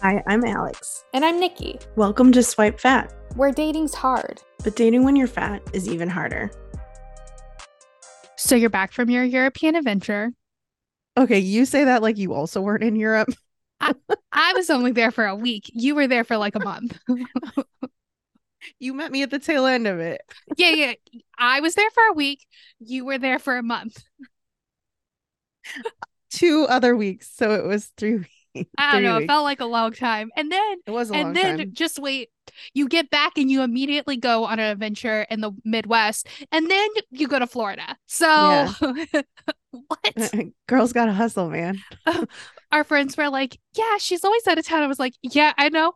Hi, I'm Alex. And I'm Nikki. Welcome to Swipe Fat. Where dating's hard. But dating when you're fat is even harder. So you're back from your European adventure. Okay, you say that like you also weren't in Europe. I was only there for a week. You were there for like a month. you met me at the tail end of it. yeah, yeah. I was there for a week. You were there for a month. Two other weeks. So it was three weeks. I don't know. Weeks. It felt like a long time. And then it was and then time. just wait. You get back and you immediately go on an adventure in the Midwest, and then you go to Florida. So yeah. what? Girls gotta hustle, man. Our friends were like, "Yeah, she's always out of town." I was like, "Yeah, I know."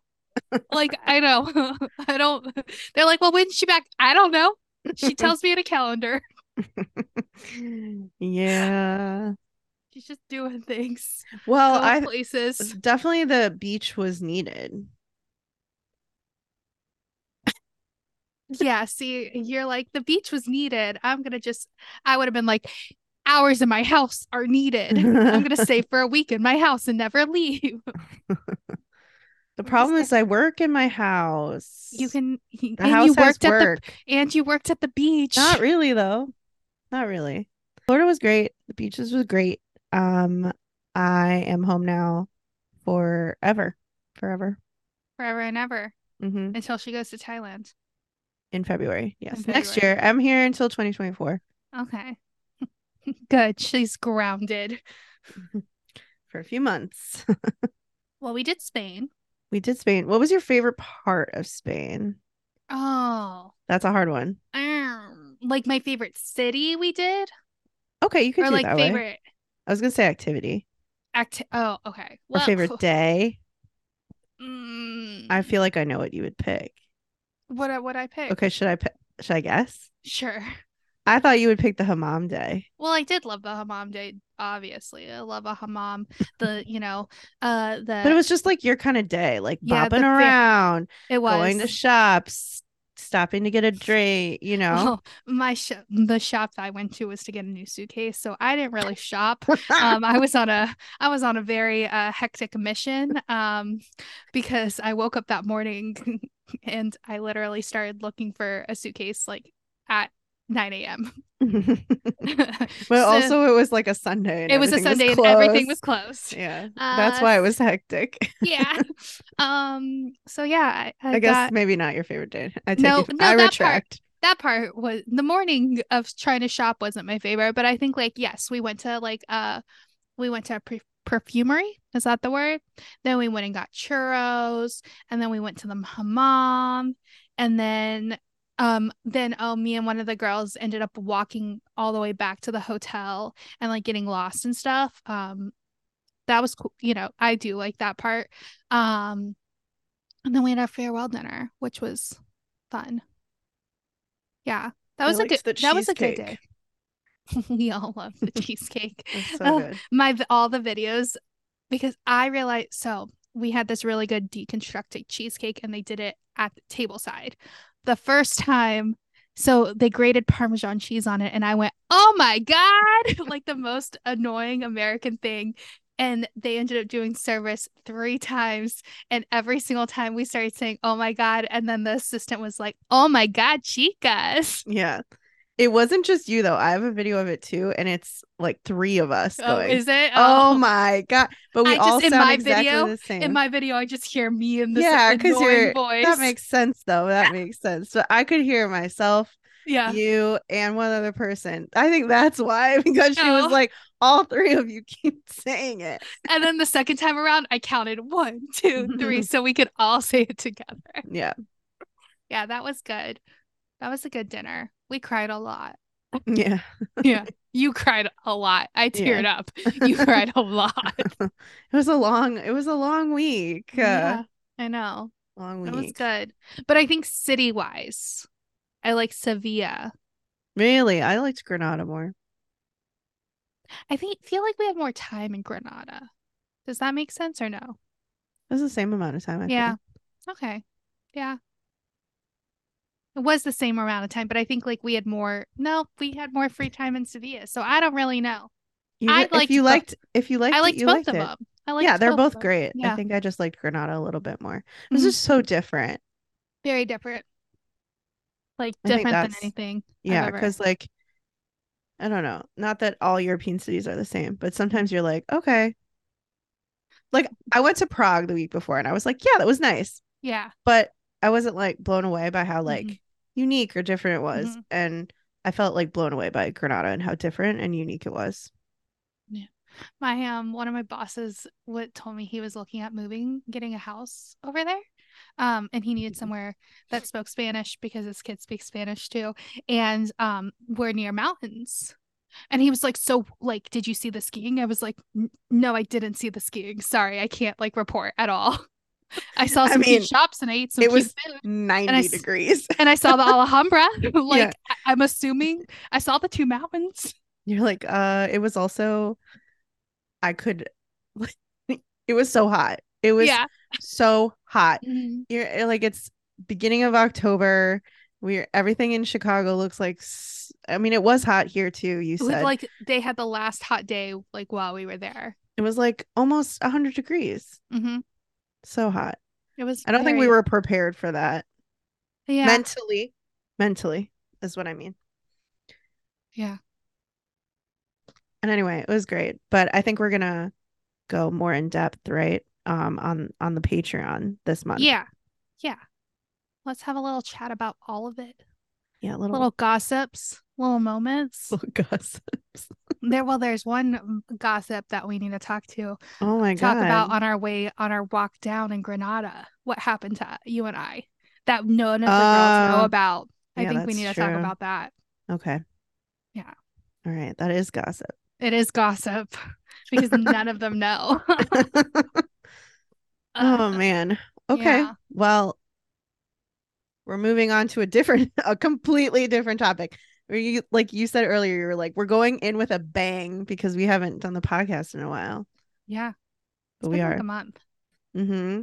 like I know. I don't. They're like, "Well, when's she back?" I don't know. She tells me in a calendar. yeah. She's just doing things. Well, I places. Definitely the beach was needed. yeah, see, you're like the beach was needed. I'm going to just I would have been like hours in my house are needed. I'm going to stay for a week in my house and never leave. The problem is I work in my house. You can the and house you worked at work. the and you worked at the beach. Not really though. Not really. Florida was great. The beaches was great. Um, I am home now forever, forever, forever and ever mm-hmm. until she goes to Thailand in February. Yes, in February. next year. I'm here until 2024. Okay, good. She's grounded for a few months. well, we did Spain. We did Spain. What was your favorite part of Spain? Oh, that's a hard one. Um, like my favorite city we did. Okay, you could or like favorite way. I was gonna say activity. Acti- oh, okay. Well, favorite day. Mm, I feel like I know what you would pick. What would I pick? Okay, should I pick? Should I guess? Sure. I thought you would pick the hammam day. Well, I did love the hammam day. Obviously, I love a hammam. The you know, uh, the. But it was just like your kind of day, like yeah, bopping around. It was going to shops, stopping to get a drink, you know. Well, my sh- the shop that I went to was to get a new suitcase, so I didn't really shop. um, I was on a I was on a very uh, hectic mission um, because I woke up that morning and I literally started looking for a suitcase like at 9 a.m. but so, also, it was like a Sunday. it was a Sunday, was and everything was closed. Yeah, uh, that's why it was hectic. yeah. Um. So yeah, I, I, I guess got... maybe not your favorite day. I take no, it, no, I that retract. Part, that part was the morning of trying to shop wasn't my favorite, but I think like yes, we went to like uh, we went to a pre- perfumery. Is that the word? Then we went and got churros, and then we went to the hammam, and then um then oh me and one of the girls ended up walking all the way back to the hotel and like getting lost and stuff. Um that was cool you know i do like that part. Um and then we had our farewell dinner which was fun. Yeah that was a good that was a good day. we all love the cheesecake. So uh, my all the videos because i realized so we had this really good deconstructed cheesecake and they did it at the table side the first time. So they grated parmesan cheese on it and i went oh my god like the most annoying american thing. And they ended up doing service three times and every single time we started saying oh my god and then the assistant was like oh my god chicas. Yeah it wasn't just you though. I have a video of it too, and it's like three of us oh, going. Is it? Oh. oh, my god! But we I all just, sound in my exactly video, the same. In my video, I just hear me in this yeah, because you're voice. that makes sense though. That makes sense. So I could hear myself, yeah, you and one other person. I think that's why because she was like, all three of you keep saying it. And then the second time around, I counted one, two, three, so we could all say it together. Yeah, yeah, that was good. That was a good dinner. We cried a lot. Yeah. yeah. You cried a lot. I teared yeah. up. You cried a lot. it was a long it was a long week. Uh, yeah, I know. Long week. It was good. But I think city wise, I like Sevilla. Really? I liked Granada more. I think feel like we have more time in Granada. Does that make sense or no? It was the same amount of time. I yeah. Think. Okay. Yeah. It was the same amount of time, but I think like we had more. No, we had more free time in Sevilla, so I don't really know. You, I liked. If you liked, if you liked, I liked it, you both liked of it. them. I like yeah, they're both great. I think I just liked Granada a little bit more. It was Mhm. just so different. Very different. Like different than anything. Yeah, because like I don't know. Not that all European cities are the same, but sometimes you're like, okay. Like I went to Prague the week before and I was like, yeah, that was nice. yeah. But I wasn't like blown away by how like Mhm. Unique or different it was. Mhm. And I felt like blown away by Granada and how different and unique it was. Yeah. My um one of my bosses what told me he was looking at moving, getting a house over there. Um, and he needed somewhere that spoke Spanish because his kids speak Spanish too. And um we're near mountains. And he was like, So like, did you see the skiing? I was like, no, I didn't see the skiing. Sorry, I can't like report at all. I saw some cute mean, shops and I ate some it was- food. 90 s- degrees. And I saw the Alhambra. like Yeah. I- I'm assuming I saw the two mountains. You're like, uh, it was also I could it was so hot. It was yeah. so hot. Mhm. You're eh, like it's beginning of October. We're everything in Chicago looks like s- I mean it was hot here too, you It said. like they had the last hot day like while we were there. it was like almost 100 degrees. hmm So hot. It was. I don't think we were prepared for that. Yeah. Mentally. Mentally is what I mean. yeah. And anyway, it was great. But I think we're gonna go more in depth, right? Um on on the Patreon this month. Yeah. Yeah. Let's have a little chat about all of it. Yeah, little Little gossips, little moments. little gossips. There, well, there's one um, gossip that we need to talk to Oh my talk god. Talk about on our way on our walk down in Granada. What happened to you and I that none of the girls know Oh, about? I yeah, think we need to talk about that. Okay. Yeah. All right. That is gossip. It is gossip because none of them know. oh man. Okay. yeah. Well, we're moving on to a different, a completely different topic. You, like you said earlier, you're like, we're going in with a bang because we haven't done the podcast in a while. Yeah. But we are. like a month. Mm-hmm.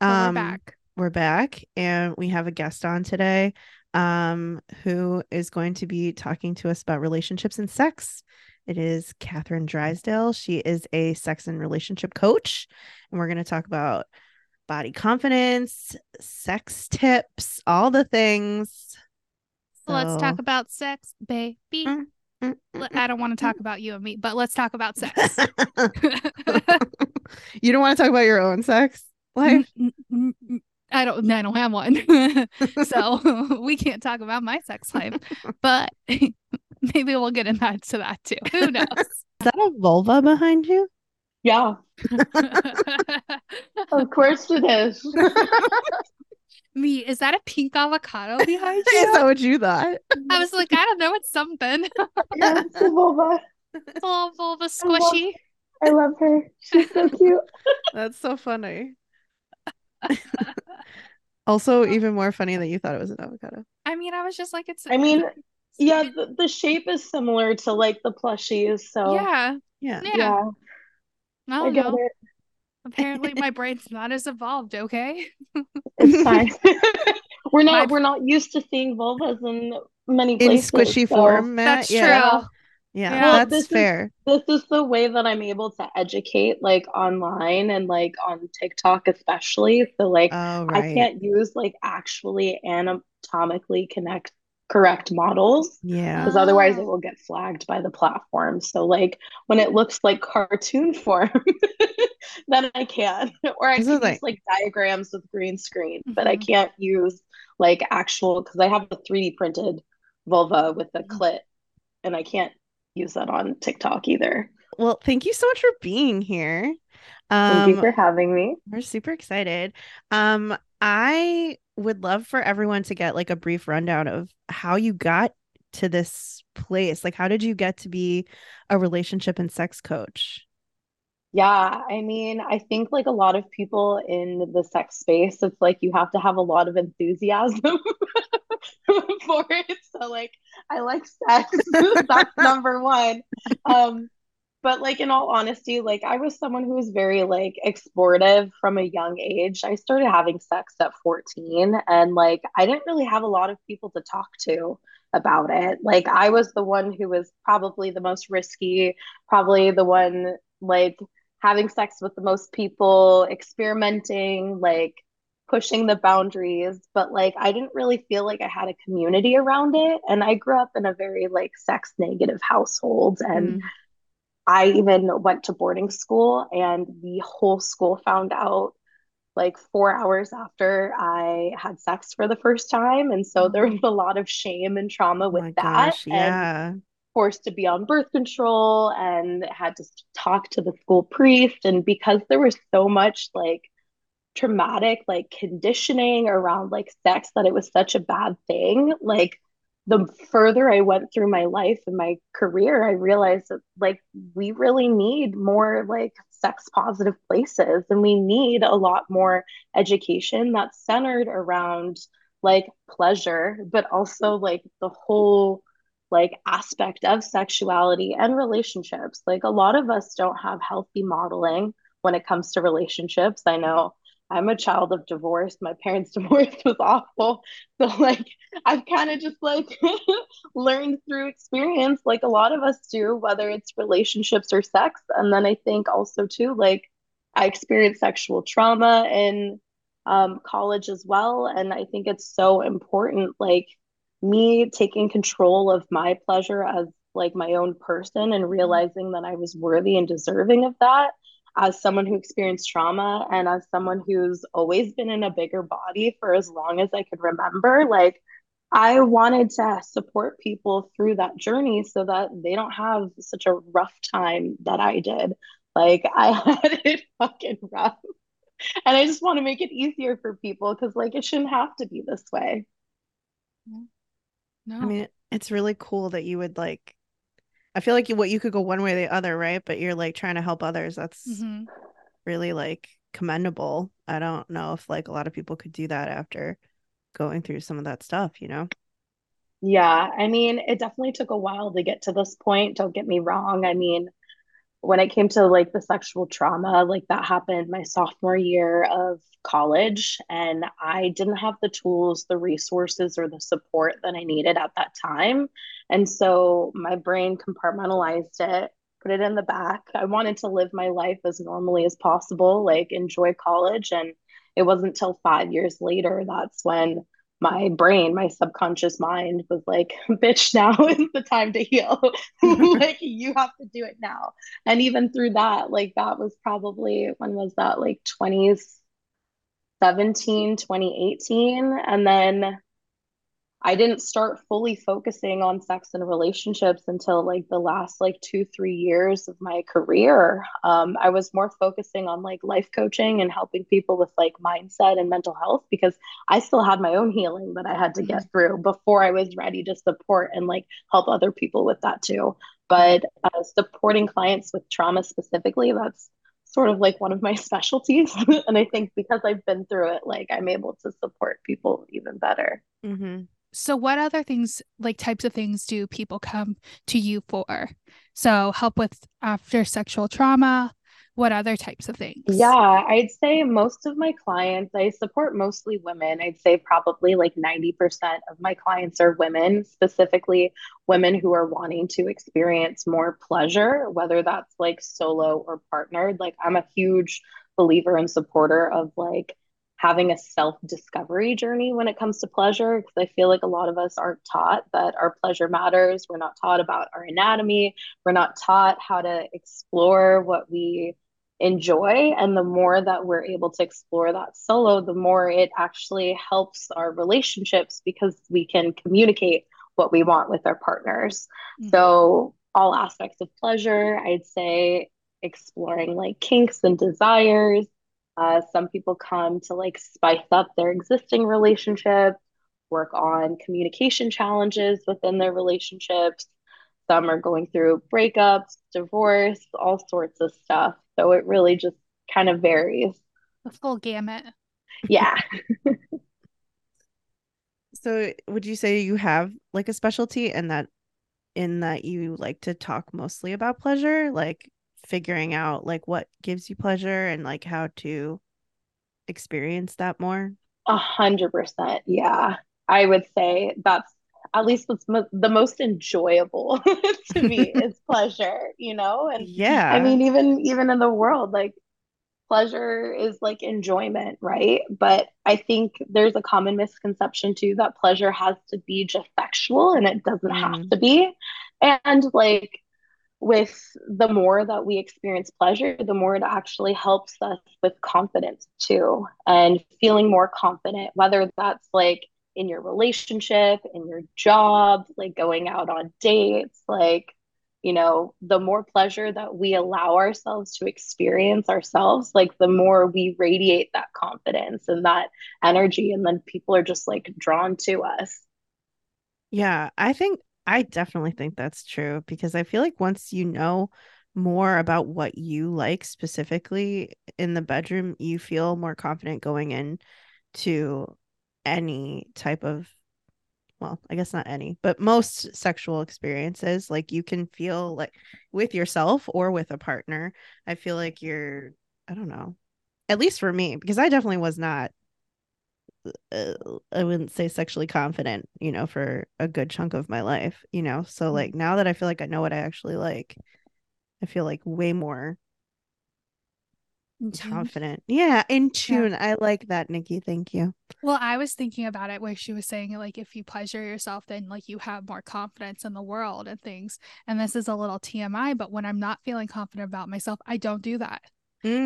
Um, we're back. we're back and we have a guest on today um who is going to be talking to us about relationships and sex it is catherine drysdale she is a sex and relationship coach and we're going to talk about body confidence sex tips all the things So let's talk about sex, baby. Mm, mm, mm, I don't want to talk about you and me, but let's talk about sex. you don't want to talk about your own sex life I don't. I don't have one, so we can't talk about my sex life. But maybe we'll get into that, to that too. Who knows? is that a vulva behind you Yeah, of course it is. Me is that a pink avocado behind you? is you? that what you thought I was like, I don't know. It's something. yeah, it's a vulva. It's a little vulva I love- squishy. I love her. She's so cute. That's so funny. also, even more funny that you thought it was an avocado. I mean, I was just like, it's. I mean, Yeah, the, the shape is similar to like the plushies, so yeah, Yeah. yeah. yeah, I I don't get know. it. Apparently, my brain's not as evolved. Okay. It's fine. We're not My- we're not used to seeing vulvas in many In places. squishy so form, Matt. That's yeah. true. Yeah, Yeah. Well, that's this is- fair. This is the way that I'm able to educate like online and like on TikTok especially. So like Oh, I can't use like actually anatomically connect correct models. Yeah. because otherwise it will get flagged by the platform. So like when it looks like cartoon form, then I can. Or I This can is like- use like diagrams with green screen, but I Mhm. can't use like actual because I have a 3D printed vulva with a Mm. clit and I can't use that on TikTok either. Well, thank you so much for being here. Thank you Um, for having me. we're super excited. Um, I would love for everyone to get like a brief rundown of how you got to this place. Like, how did you get to be a relationship and sex coach? Yeah, I mean, I think like a lot of people in the sex space, it's like you have to have a lot of enthusiasm for it. So like I like sex. That's number one. Um, but like in all honesty, like I was someone who was very like explorative from a young age. I started having sex at 14 and like I didn't really have a lot of people to talk to about it. Like I was the one who was probably the most risky, probably the one like having sex with the most people, experimenting, like pushing the boundaries, but like I didn't really feel like I had a community around it. And I grew up in a very like sex negative household and mm. I even went to boarding school and the whole school found out like four hours after I had sex for the first time. And so there was a lot of shame and trauma oh with oh that. Gosh, yeah. And forced to be on birth control and had to talk to the school priest. And because there was so much like traumatic like conditioning around like sex that it was such a bad thing, like the further I went through my life and my career, I realized that like we really need more like sex positive places and we need a lot more education that's centered around like pleasure, but also like the whole like aspect of sexuality and relationships. Like a lot of us don't have healthy modeling when it comes to relationships. I know I'm a child of divorce. My parents' divorce was awful. So like I've kind of just like learned through experience like a lot of us do whether it's relationships or sex. And then I think also too like I experienced sexual trauma in um, college as well and I think it's so important like me taking control of my pleasure as like my own person and realizing that I was worthy and deserving of that as someone who experienced trauma and as someone who's always been in a bigger body for as long as I could remember, like I wanted to support people through that journey so that they don't have such a rough time that I did. Like I had it fucking rough. And I just want to make it easier for people because like it shouldn't have to be this way. No. I mean, it's really cool that you would like I feel like you, what you could go one way or the other, right? But you're like trying to help others. That's mm-hmm. really like commendable. I don't know if like a lot of people could do that after going through some of that stuff, you know? Yeah, I mean, it definitely took a while to get to this point. Don't get me wrong. I mean, when it came to like the sexual trauma, like that happened my sophomore year of college, and I didn't have the tools, the resources, or the support that I needed at that time. And so my brain compartmentalized it, put it in the back. I wanted to live my life as normally as possible, like enjoy college. And it wasn't until five years later that's when my brain, my subconscious mind was like, bitch, now is the time to heal. like, you have to do it now. And even through that, like, that was probably, when was that? Like 2017, 2018. And then I didn't start fully focusing on sex and relationships until like the last like two, three years of my career. Um, I was more focusing on like life coaching and helping people with like mindset and mental health because I still had my own healing that I had to get mm-hmm. through before I was ready to support and like help other people with that too. But uh, supporting clients with trauma specifically, that's sort of like one of my specialties. and I think because I've been through it, like I'm able to support people even better. Mm-hmm so what other things like types of things do people come to you for? So help with after sexual trauma what other types of things? Yeah i'd say most of my clients i support mostly women. I'd say probably like 90% of my clients are women specifically women who are wanting to experience more pleasure whether that's like solo or partnered. Like i'm a huge believer and supporter of like having a self discovery journey when it comes to pleasure because I feel like a lot of us aren't taught that our pleasure matters. We're not taught about our anatomy. We're not taught how to explore what we enjoy. And the more that we're able to explore that solo, the more it actually helps our relationships because we can communicate what we want with our partners. Mm-hmm. So, all aspects of pleasure, I'd say exploring like kinks and desires uh, some people come to like spice up their existing relationship, work on communication challenges within their relationships. Some are going through breakups, divorce, all sorts of stuff. So it really just kind of varies. The full gamut. Yeah. so would you say you have like a specialty and that in that you like to talk mostly about pleasure? Like figuring out like what gives you pleasure and like how to experience that more? A hundred percent. Yeah. I would say that's at least what's mo- the most enjoyable to me is pleasure, you know? And Yeah. I mean, even even in the world, like pleasure is like enjoyment, right? But I think there's a common misconception too that pleasure has to be just sexual and it doesn't have Mm. to be. And like with the more that we experience pleasure, the more it actually helps us with confidence too, and feeling more confident, whether that's like in your relationship, in your job, like going out on dates, like, you know, the more pleasure that we allow ourselves to experience ourselves, like the more we radiate that confidence and that energy, and then people are just like drawn to us. Yeah, I think I definitely think that's true because I feel like once you know more about what you like specifically in the bedroom, you feel more confident going in to any type of, well, I guess not any, but most sexual experiences. Like you can feel like with yourself or with a partner, I feel like you're, I don't know, at least for me, because I definitely was not uh, I wouldn't say sexually confident, you know, for a good chunk of my life, you know. So like now that I feel like I know what I actually like, I feel like way more confident. Yeah, in tune. I like that, Nikki. Thank you. Well, I was thinking about it where she was saying like if you pleasure yourself, then like you have more confidence in the world and things. And this is a little TMI, but when I'm not feeling confident about myself, I don't do that.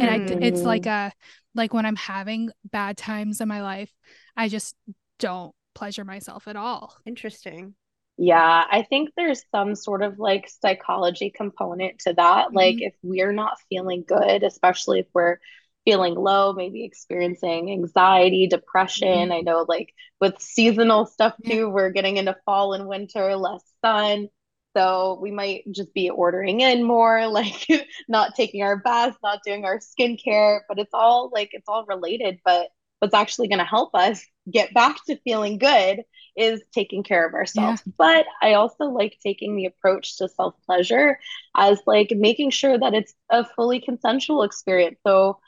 And I d- it's Mm. like a like when I'm having bad times in my life, I just don't pleasure myself at all. interesting. Yeah, I think there's some sort of like psychology component to that. Like, Mhm. if we're not feeling good, especially if we're feeling low, maybe experiencing anxiety, depression. I know, like, with seasonal stuff Yeah. too, we're getting into fall and winter, less sun. So we might just be ordering in more, like, not taking our baths, not doing our skincare, but it's all like, it's all related. But what's actually going to help us get back to feeling good is taking care of ourselves. But I also like taking the approach to self pleasure as like making sure that it's a fully consensual experience. So,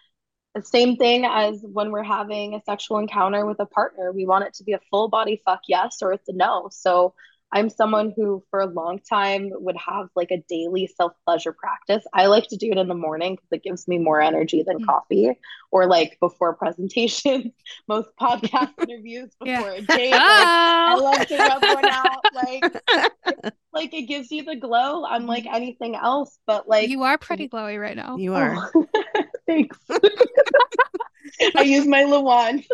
the same thing as when we're having a sexual encounter with a partner, we want it to be a full body fuck yes or it's a no. So, I'm someone who, for a long time, would have like a daily self pleasure practice. I like to do it in the morning because it gives me more energy than Mm. coffee, or like before presentations, most podcast interviews Yeah. before a date. Like, I Oh. love to rub one out. Like, like it gives you the glow, unlike anything else. But like, you are pretty glowy right now. you are. oh, thanks. I use my Le Wand.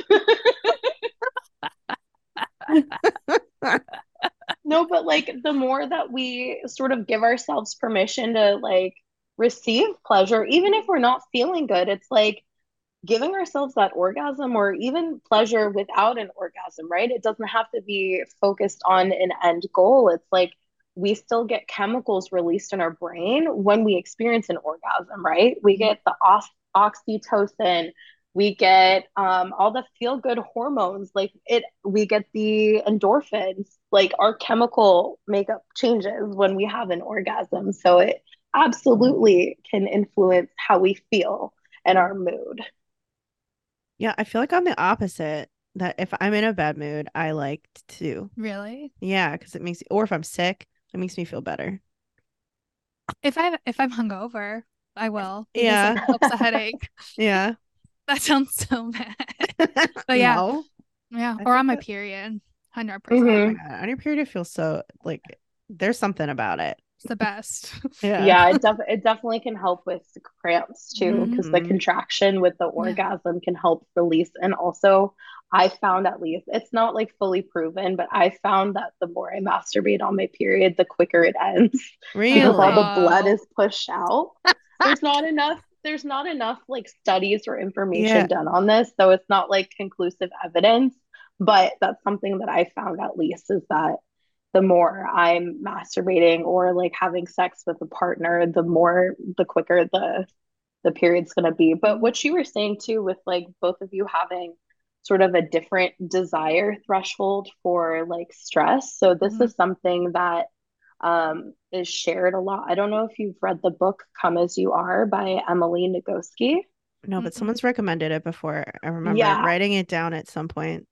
Like the more that we sort of give ourselves permission to like receive pleasure, even if we're not feeling good, it's like giving ourselves that orgasm or even pleasure without an orgasm, right? It doesn't have to be focused on an end goal. It's like we still get chemicals released in our brain when we experience an orgasm, right? We mm-hmm. get the oxytocin, we get um, all the feel good hormones, like it, we get the endorphins, like our chemical makeup changes when we have an orgasm. So it absolutely can influence how we feel and our mood. Yeah, I feel like I'm the opposite. That if I'm in a bad mood, I like to. Really? Yeah, because it makes or if I'm sick, it makes me feel better. If I if I'm hungover, I will. Yeah. it helps the headache. Yeah. That sounds so bad. But yeah. No. Yeah. I Or on my that- period. Hundred Oh percent. Mhm. my God. On your period, it feels so like there's something about it. It's the best. Yeah. Yeah, it, def- it definitely can help with the cramps too, because the Mhm. contraction with the orgasm can help release. And also, I found at least it's not like fully proven, but I found that the more I masturbate on my period, the quicker it ends Really? because all the blood is pushed out. There's not enough. There's not enough like studies or information Yeah. done on this, so it's not like conclusive evidence. But that's something that I found at least is that the more I'm masturbating or like having sex with a partner, the more the quicker the the period's going to be. But what you were saying too with like both of you having sort of a different desire threshold for like stress. So this Mhm. is something that um is shared a lot. I don't know if you've read the book Come As You Are by Emily Nagoski. No, but someone's recommended it before. I remember Yeah. writing it down at some point.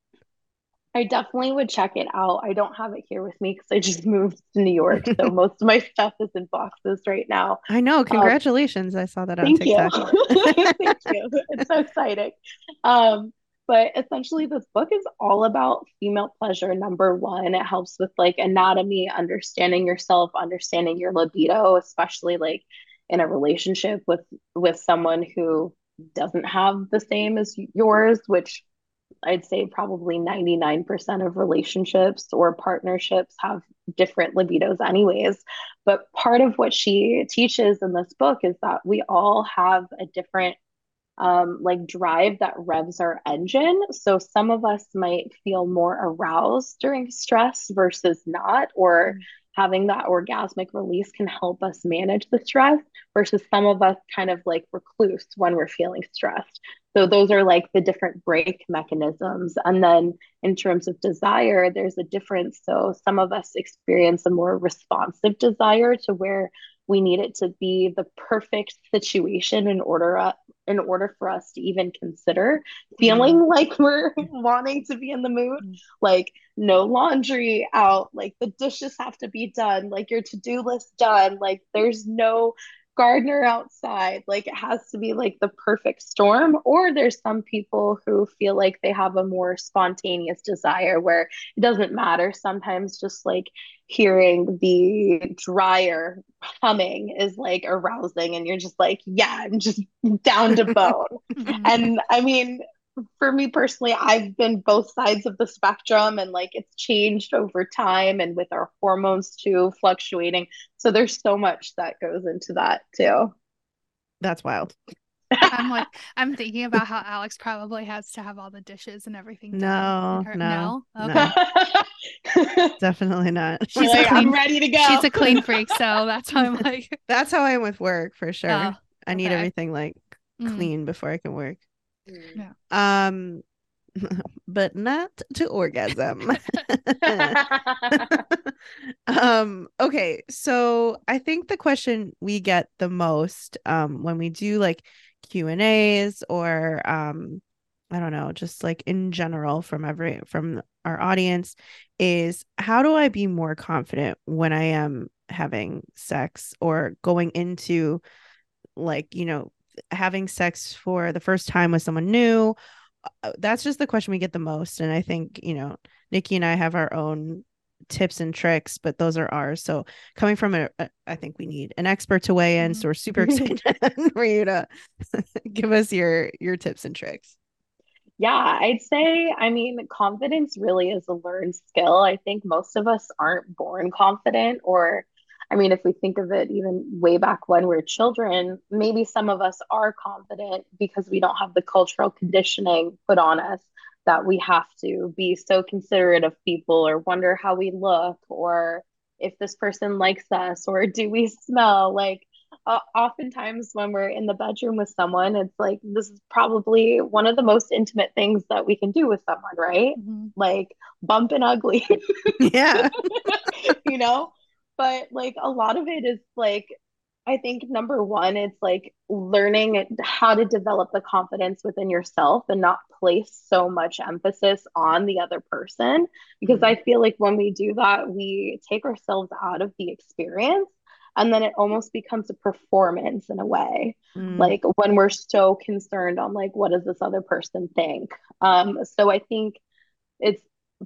I definitely would check it out. I don't have it here with me because I just moved to New York, so most of my stuff is in boxes right now. I know. Congratulations. Um, I saw that on thank TikTok. You. thank you. It's so exciting. Um, but essentially this book is all about female pleasure number one. It helps with like anatomy understanding yourself understanding your libido especially like in a relationship with with someone who doesn't have the same as yours which i'd say probably 99% of relationships or partnerships have different libidos anyways. But part of what she teaches in this book is that we all have a different um, like drive that revs our engine. So some of us might feel more aroused during stress versus not, or having that orgasmic release can help us manage the stress versus some of us kind of like recluse when we're feeling stressed. So those are like the different brake mechanisms. And then in terms of desire, there's a difference. So some of us experience a more responsive desire to where we need it to be the perfect situation in order uh, in order for us to even consider feeling mm. like we're wanting to be in the mood like no laundry out like the dishes have to be done like your to-do list done like there's no gardener outside. Like it has to be like the perfect storm. Or there's some people who feel like they have a more spontaneous desire where it doesn't matter. Sometimes just like hearing the dryer humming is like arousing and you're just like, yeah, I'm just down to bone. Mm-hmm. and I mean, for me personally, I've been both sides of the spectrum and like it's changed over time and with our hormones too fluctuating. So there's so much that goes into that too. That's wild. I'm like, I'm thinking about how Alex probably has to have all the dishes and everything. No, no, no, okay. no. definitely not. She's like, clean, I'm ready to go. She's a clean freak, so that's how I'm like. That's how I am with work for sure. Oh, I need everything like mm. clean mm. before I can work. Yeah. Um, but not to orgasm. um, okay, so I think the question we get the most um when we do like Q and A's or um I don't know, just like in general from every from our audience is how do I be more confident when I am having sex or going into like, you know, having sex for the first time with someone new uh, that's just the question we get the most. And i think you know nikki and i have our own tips and tricks but those are ours. So coming from a, a I think we need an expert to weigh in. So we're super mm-hmm. excited for you to give us your your tips and tricks. Yeah i'd say i mean confidence really is a learned skill. I think most of us aren't born confident or I mean, if we think of it even way back when we are children, maybe some of us are confident because we don't have the cultural conditioning put on us that we have to be so considerate of people or wonder how we look or if this person likes us or do we smell? Like uh, oftentimes when we're in the bedroom with someone it's like this is probably one of the most intimate things that we can do with someone right? Mm-hmm. like bump and ugly yeah. You know but like a lot of it is like I think number one, it's like learning how to develop the confidence within yourself and not place so much emphasis on the other person. Because mm-hmm. I feel like when we do that, we take ourselves out of the experience and then it almost becomes a performance in a way. Mm-hmm. Like when we're so concerned on like, what does this other person think? Um, so I think it's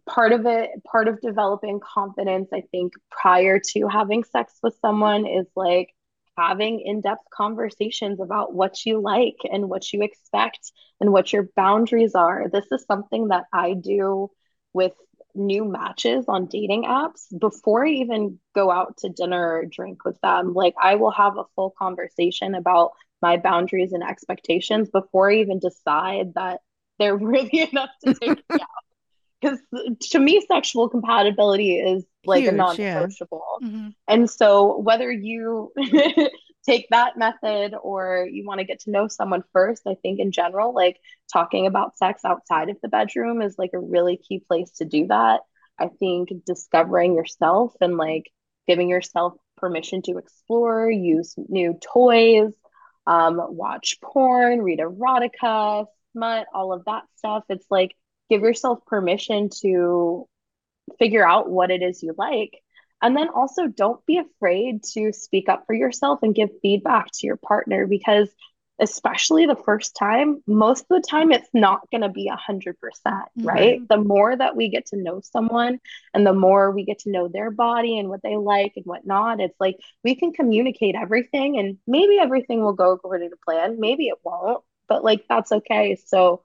part of it part of developing confidence i think prior to having sex with someone is like having in-depth conversations about what you like and what you expect and what your boundaries are. This is something that i do with new matches on dating apps. Before i even go out to dinner or drink with them like i will have a full conversation about my boundaries and expectations before i even decide that they're really enough to take me out because to me sexual compatibility is like Huge, a non-negotiable yeah. mm-hmm. and so whether you take that method or you want to get to know someone first i think in general like talking about sex outside of the bedroom is like a really key place to do that i think discovering yourself and like giving yourself permission to explore use new toys um, watch porn read erotica smut all of that stuff it's like give yourself permission to figure out what it is you like. And then also don't be afraid to speak up for yourself and give feedback to your partner because especially the first time, most of the time it's not going to be a hundred percent, mm-hmm. right? The more that we get to know someone and the more we get to know their body and what they like and whatnot, it's like we can communicate everything and maybe everything will go according to plan. Maybe it won't, but like that's okay. So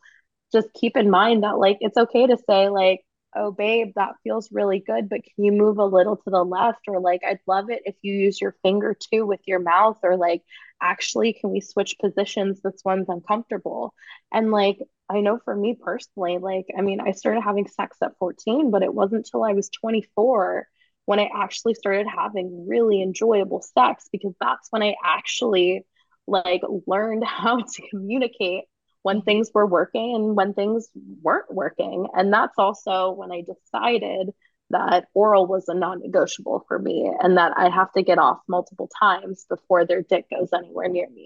just keep in mind that like it's okay to say like oh babe that feels really good but can you move a little to the left? or like i'd love it if you use your finger too with your mouth or like actually can we switch positions? This one's uncomfortable. And like i know for me personally like i mean i started having sex at 14 but it wasn't until i was 24 when i actually started having really enjoyable sex because that's when i actually like learned how to communicate when things were working and when things weren't working. And that's also when I decided that oral was a non negotiable for me and that I have to get off multiple times before their dick goes anywhere near me.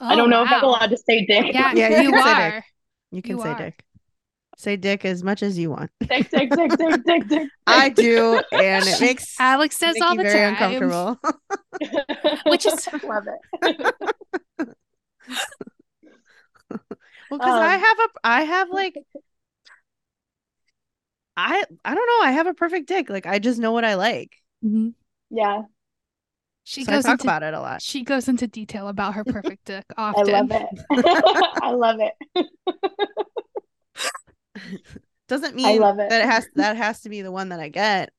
Oh, I don't know wow. if I'm allowed to say dick. Yeah, yeah you, you are. You can you say are. dick. Say dick as much as you want. Dick, dick, dick, dick, dick, dick. I do, and it makes Alex says all the very time. uncomfortable. Which is love it. Well, because um, I have a, I have like, I, I don't know. I have a perfect dick. Like I just know what I like. Mm-hmm. Yeah. She so goes I talk into, about it a lot. She goes into detail about her perfect dick often. I love it. I love it. Doesn't mean I love it. that it has that has to be the one that I get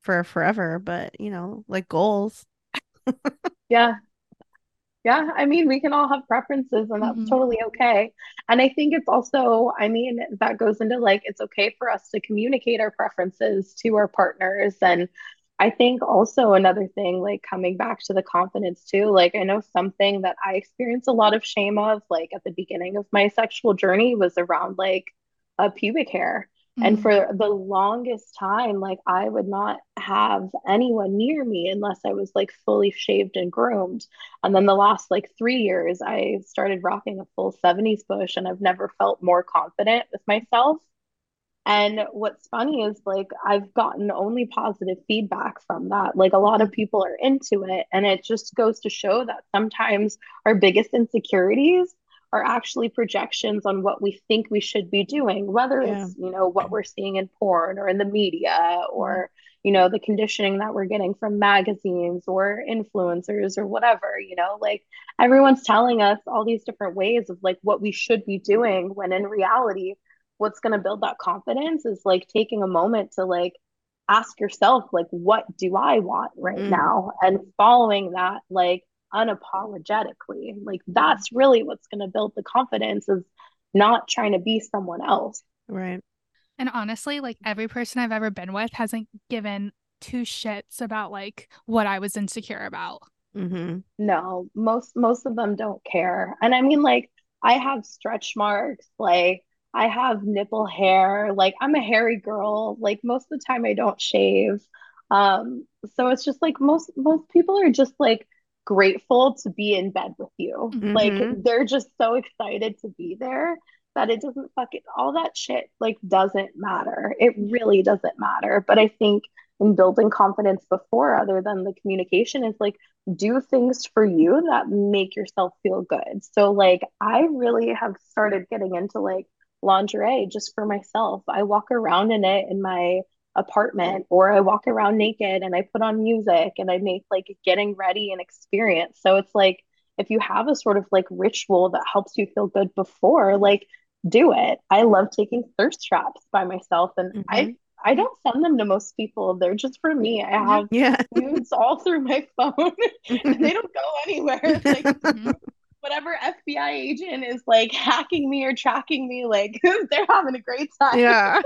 for forever, but you know, like goals. yeah, yeah, I mean, we can all have preferences and that's mm-hmm. totally okay. And I think it's also, I mean, that goes into like, it's okay for us to communicate our preferences to our partners. And I think also another thing, like coming back to the confidence too, like I know something that I experienced a lot of shame of, like at the beginning of my sexual journey was around like a pubic hair. And mm-hmm. for the longest time, like I would not have anyone near me unless I was like fully shaved and groomed. And then the last like three years, I started rocking a full 70s bush and I've never felt more confident with myself. And what's funny is like I've gotten only positive feedback from that. Like a lot of people are into it. And it just goes to show that sometimes our biggest insecurities are actually projections on what we think we should be doing, whether yeah. it's, you know, what we're seeing in porn or in the media or, you know, the conditioning that we're getting from magazines or influencers or whatever, you know, like everyone's telling us all these different ways of like what we should be doing when in reality, what's going to build that confidence is like taking a moment to like ask yourself, like, what do I want right mm. now? And following that, like, unapologetically. Like that's really what's going to build the confidence is not trying to be someone else. Right. And honestly, like every person I've ever been with hasn't given two shits about like what I was insecure about. Mm-hmm. No, most most of them don't care. And I mean, like I have stretch marks, like I have nipple hair, like I'm a hairy girl. Like most of the time, I don't shave. Um, so it's just like most most people are just like grateful to be in bed with you. Mm-hmm. Like they're just so excited to be there that it doesn't fucking all that shit like doesn't matter. It really doesn't matter. But I think in building confidence before other than the communication is like do things for you that make yourself feel good. So like I really have started getting into like lingerie just for myself. I walk around in it in my apartment or I walk around naked and I put on music and I make like getting ready an experience. So it's like if you have a sort of like ritual that helps you feel good before, like do it. I love taking thirst traps by myself and mm-hmm. I I don't send them to most people. They're just for me. I have yeah. nudes all through my phone and they don't go anywhere. Like mm-hmm. whatever FBI agent is like hacking me or tracking me, like they're having a great time. Yeah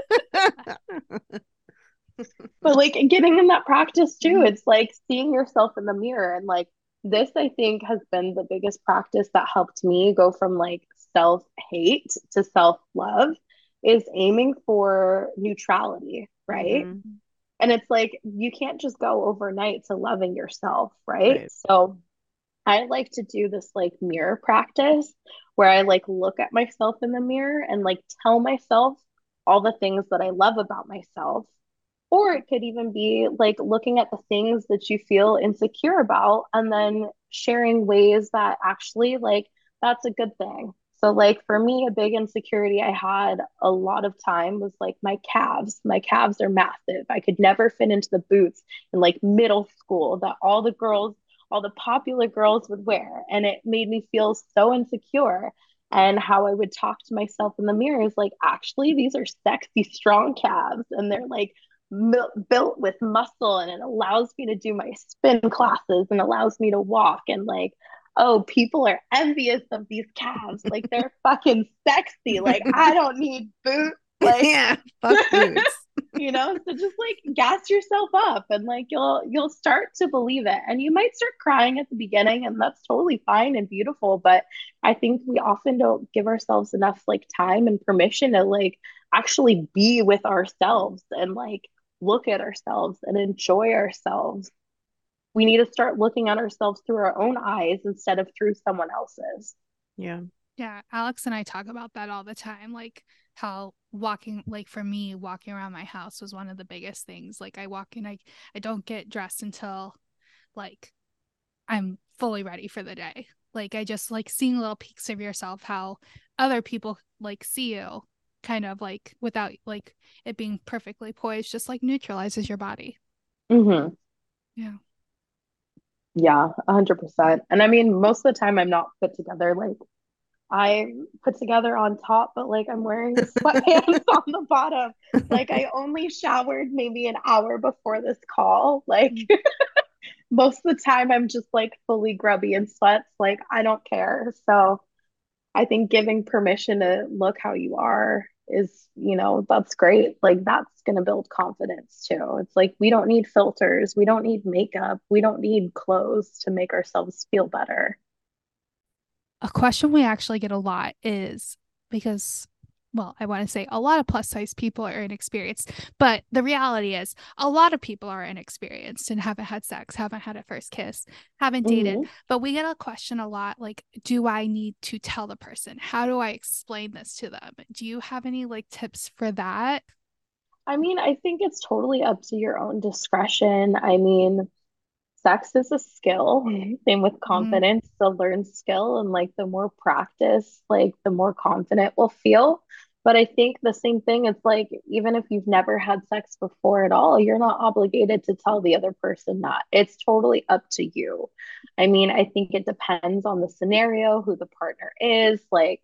but like getting in that practice too, mm-hmm. it's like seeing yourself in the mirror and like this I think has been the biggest practice that helped me go from like self hate to self love is aiming for neutrality, right? Mm-hmm. And it's like you can't just go overnight to loving yourself, right? right? So I like to do this like mirror practice where I like look at myself in the mirror and like tell myself all the things that I love about myself. Or it could even be like looking at the things that you feel insecure about and then sharing ways that actually, like, that's a good thing. So, like, for me, a big insecurity I had a lot of time was like my calves. My calves are massive. I could never fit into the boots in like middle school that all the girls, all the popular girls would wear. And it made me feel so insecure and how I would talk to myself in the mirror is like, actually, these are sexy, strong calves, and they're like built with muscle, and it allows me to do my spin classes and allows me to walk. And like, oh, people are envious of these calves, like they're fucking sexy. Like, I don't need boots. Like, yeah, fuck boots. you know so just like gas yourself up and like you'll you'll start to believe it and you might start crying at the beginning and that's totally fine and beautiful but i think we often don't give ourselves enough like time and permission to like actually be with ourselves and like look at ourselves and enjoy ourselves we need to start looking at ourselves through our own eyes instead of through someone else's. Yeah. Yeah alex and i talk about that all the time like how walking like for me walking around my house was one of the biggest things. Like i walk in i i don't get dressed until like i'm fully ready for the day. Like i just like seeing little peeks of yourself how other people like see you kind of like without like it being perfectly poised just like neutralizes your body mm-hmm. yeah yeah 100% and i mean most of the time i'm not put together like I put together on top, but like I'm wearing sweatpants on the bottom. Like I only showered maybe an hour before this call. Like most of the time I'm just like fully grubby and sweats. Like I don't care. So I think giving permission to look how you are is, you know, that's great. Like that's going to build confidence too. It's like we don't need filters, we don't need makeup, we don't need clothes to make ourselves feel better a question we actually get a lot is because well, I want to say a lot of plus size people are inexperienced, but the reality is a lot of people are inexperienced and haven't had sex, haven't had a first kiss, haven't dated. Mm-hmm. But we get a question a lot like, do I need to tell the person? How do I explain this to them? Do you have any like tips for that? I mean, I think it's totally up to your own discretion. I mean, sex is a skill. Same with mm-hmm. confidence. Mm-hmm. the learned skill and like the more practice like the more confident we'll feel. But i think the same thing it's like even if you've never had sex before at all you're not obligated to tell the other person that. It's totally up to you. I mean i think it depends on the scenario who the partner is like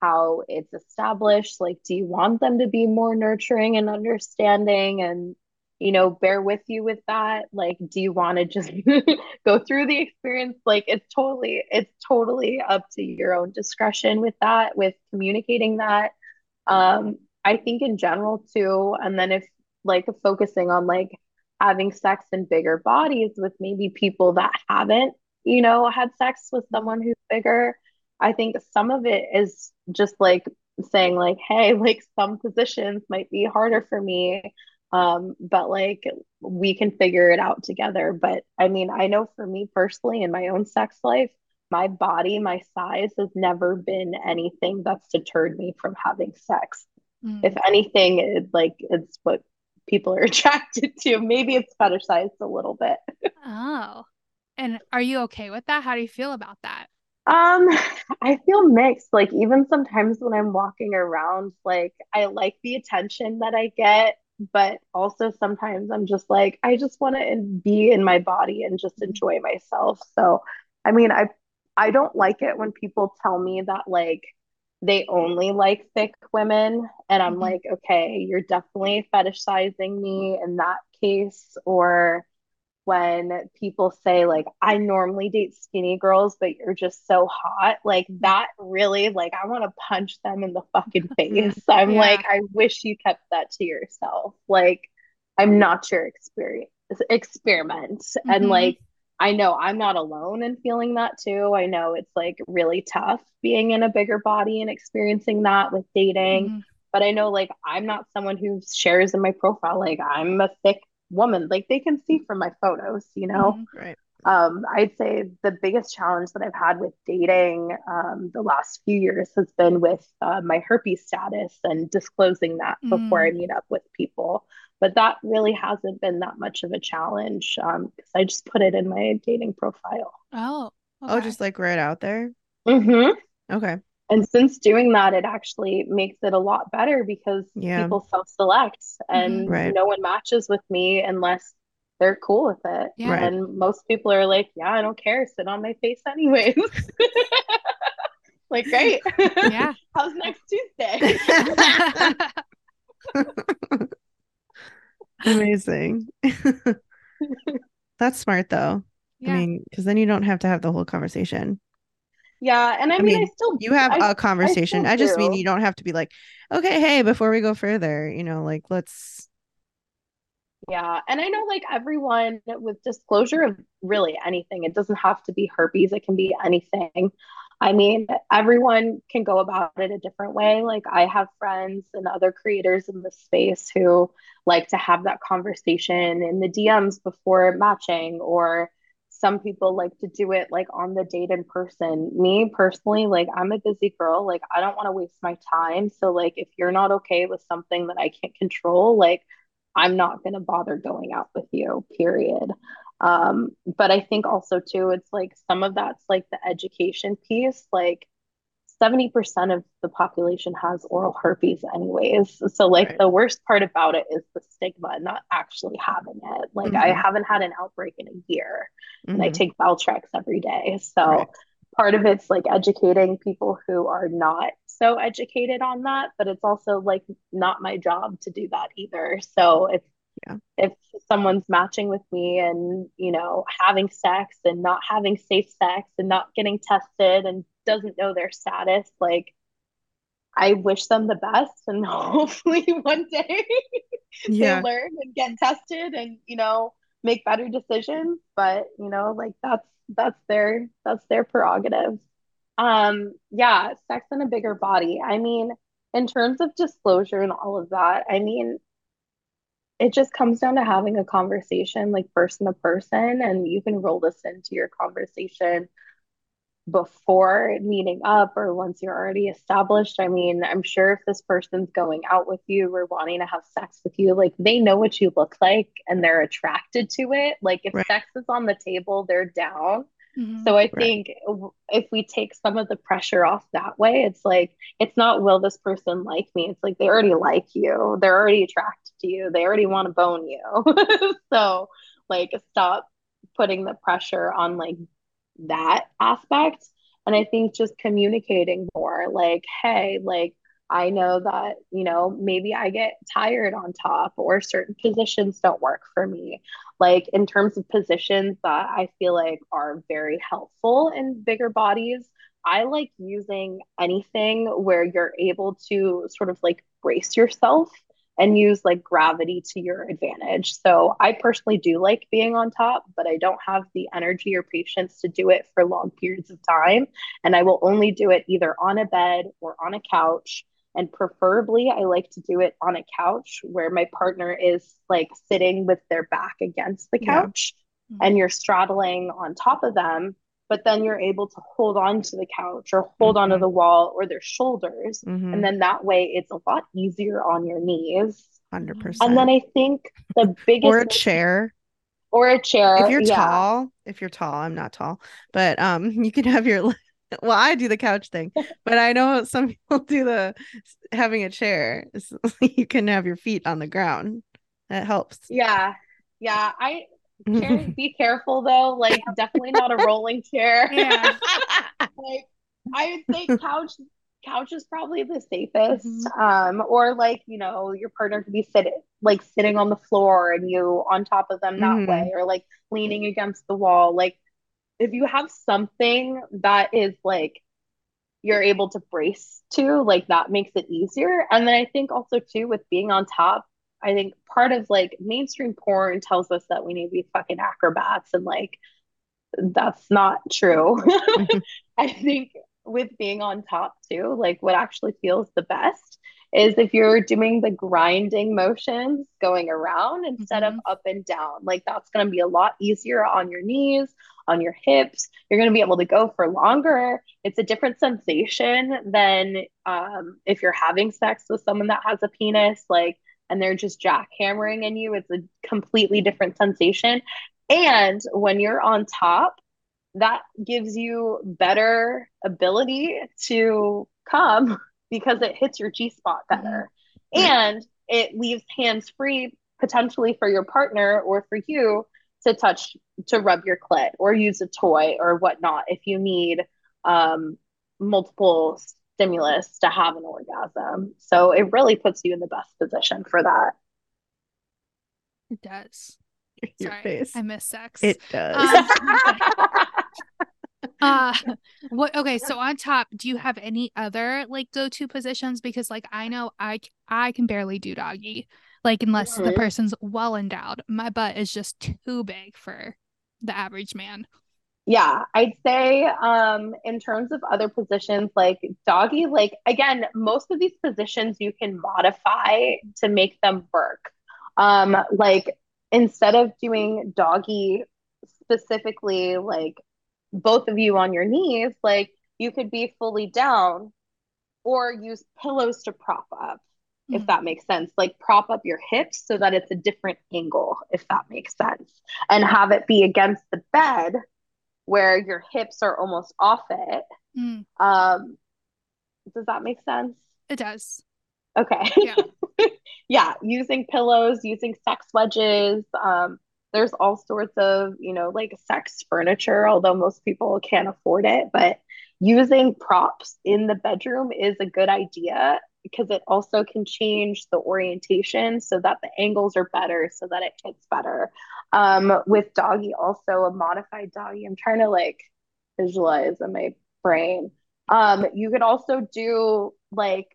how it's established. Like do you want them to be more nurturing and understanding and you know, bear with you with that. Like, do you want to just go through the experience? Like, it's totally, it's totally up to your own discretion with that, with communicating that. Um, I think in general too. And then if like focusing on like having sex in bigger bodies with maybe people that haven't, you know, had sex with someone who's bigger, I think some of it is just like saying like, hey, like some positions might be harder for me um, but like we can figure it out together. But I mean, I know for me personally in my own sex life, my body, my size has never been anything that's deterred me from having sex. Mm. If anything, it like it's what people are attracted to. Maybe it's fetishized a little bit. oh. And are you okay with that? How do you feel about that? Um, I feel mixed. Like even sometimes when I'm walking around, like I like the attention that I get but also sometimes I'm just like I just want to be in my body and just enjoy myself. So, I mean, I I don't like it when people tell me that like they only like thick women and I'm mm-hmm. like, okay, you're definitely fetishizing me in that case or when people say like I normally date skinny girls but you're just so hot like that really like I want to punch them in the fucking face I'm yeah. like I wish you kept that to yourself like I'm not your experience experiment mm-hmm. and like I know I'm not alone in feeling that too I know it's like really tough being in a bigger body and experiencing that with dating mm-hmm. but I know like I'm not someone who shares in my profile like I'm a thick woman like they can see from my photos you know mm-hmm. right um, I'd say the biggest challenge that I've had with dating um, the last few years has been with uh, my herpes status and disclosing that mm. before I meet up with people. But that really hasn't been that much of a challenge Um, because um, I just put it in my dating profile. Oh, oh okay. oh, just like right out there. Mm-hmm. Okay. And since doing that, it actually makes it a lot better because yeah. people self select and mm-hmm. right. no one matches with me unless they're cool with it. Yeah. Right. And most people are like, yeah, I don't care. Sit on my face anyways. like, great. Yeah. How's next Tuesday? Amazing. That's smart though. Yeah. I mean, because then you don't have to have the whole conversation. Yeah, and I, I mean, mean, I still you have I, a conversation. I, I just do. mean you don't have to be like, okay, hey, before we go further, you know, like let's yeah. And I know like everyone with disclosure of really anything, it doesn't have to be herpes, it can be anything. I mean, everyone can go about it a different way. Like, I have friends and other creators in the space who like to have that conversation in the DMs before matching, or some people like to do it like on the date in person. Me personally, like, I'm a busy girl. Like, I don't want to waste my time. So, like, if you're not okay with something that I can't control, like, I'm not going to bother going out with you, period. Um, but I think also, too, it's like some of that's like the education piece. Like 70% of the population has oral herpes, anyways. So, like, right. the worst part about it is the stigma not actually having it. Like, mm-hmm. I haven't had an outbreak in a year mm-hmm. and I mm-hmm. take Valtrex every day. So, right. part of it's like educating people who are not so educated on that, but it's also like not my job to do that either. So if yeah. if someone's matching with me and you know having sex and not having safe sex and not getting tested and doesn't know their status, like I wish them the best and hopefully one day yeah. they learn and get tested and you know make better decisions. But you know, like that's that's their that's their prerogative. Um, yeah, sex in a bigger body. I mean, in terms of disclosure and all of that, I mean, it just comes down to having a conversation like person to person, and you can roll this into your conversation before meeting up or once you're already established. I mean, I'm sure if this person's going out with you or wanting to have sex with you, like they know what you look like and they're attracted to it. Like if right. sex is on the table, they're down. Mm-hmm. So I think right. if we take some of the pressure off that way, it's like it's not will this person like me? It's like they already like you. They're already attracted to you. They already want to bone you. so like stop putting the pressure on like that aspect. And I think just communicating more like, hey, like I know that, you know, maybe I get tired on top or certain positions don't work for me. Like in terms of positions that I feel like are very helpful in bigger bodies, I like using anything where you're able to sort of like brace yourself and use like gravity to your advantage. So I personally do like being on top, but I don't have the energy or patience to do it for long periods of time. And I will only do it either on a bed or on a couch and preferably, I like to do it on a couch where my partner is like sitting with their back against the couch yeah. and you're straddling on top of them. But then you're able to hold on to the couch or hold mm-hmm. onto the wall or their shoulders. Mm-hmm. And then that way it's a lot easier on your knees. 100%. And then I think the biggest. or a chair or a chair. If you're yeah. tall, if you're tall, I'm not tall, but um, you can have your well, I do the couch thing, but I know some people do the having a chair. you can have your feet on the ground. That helps. Yeah. Yeah. I chair, be careful though. Like definitely not a rolling chair. Yeah. like I would say couch couch is probably the safest. Mm-hmm. Um, or like, you know, your partner could be sitting like sitting on the floor and you on top of them that mm-hmm. way, or like leaning against the wall. Like if you have something that is like you're able to brace to, like that makes it easier. And then I think also too with being on top, I think part of like mainstream porn tells us that we need to be fucking acrobats and like that's not true. I think with being on top too, like what actually feels the best is if you're doing the grinding motions going around instead Mhm. of up and down. Like that's going to be a lot easier on your knees, on your hips. You're going to be able to go for longer. It's a different sensation than um, if you're having sex with someone that has a penis, like, and they're just jackhammering in you. It's a completely different sensation. And when you're on top, that gives you better ability to come because it hits your G spot better. Mhm. And it leaves hands free potentially for your partner or for you to touch to rub your clit or use a toy or whatnot if you need um, multiple stimulus to have an orgasm. So it really puts you in the best position for that. It does. Your Sorry, face. I miss sex. It does. Um, uh what okay so on top do you have any other like go-to positions because like i know I I can barely do doggy like unless the Mhm. person's well endowed my butt is just too big for the average man Yeah, I'd say um in terms of other positions like doggy, like again, most of these positions you can modify to make them work. Um like instead of doing doggy specifically like both of you on your knees, like you could be fully down or use pillows to prop up, if Mhm. that makes sense. Like prop up your hips so that it's a different angle, if that makes sense. And have it be against the bed where your hips are almost off it. Mm, Um, does that make sense? it does Okay. Yeah. Yeah, using pillows, using sex wedges. Um, there's all sorts of, you know, like sex furniture, although most people can't afford it, but using props in the bedroom is a good idea because it also can change the orientation so that the angles are better, so that it hits better. Um, with doggy, also a modified doggy, I'm trying to like visualize in my brain. Um, you could also do like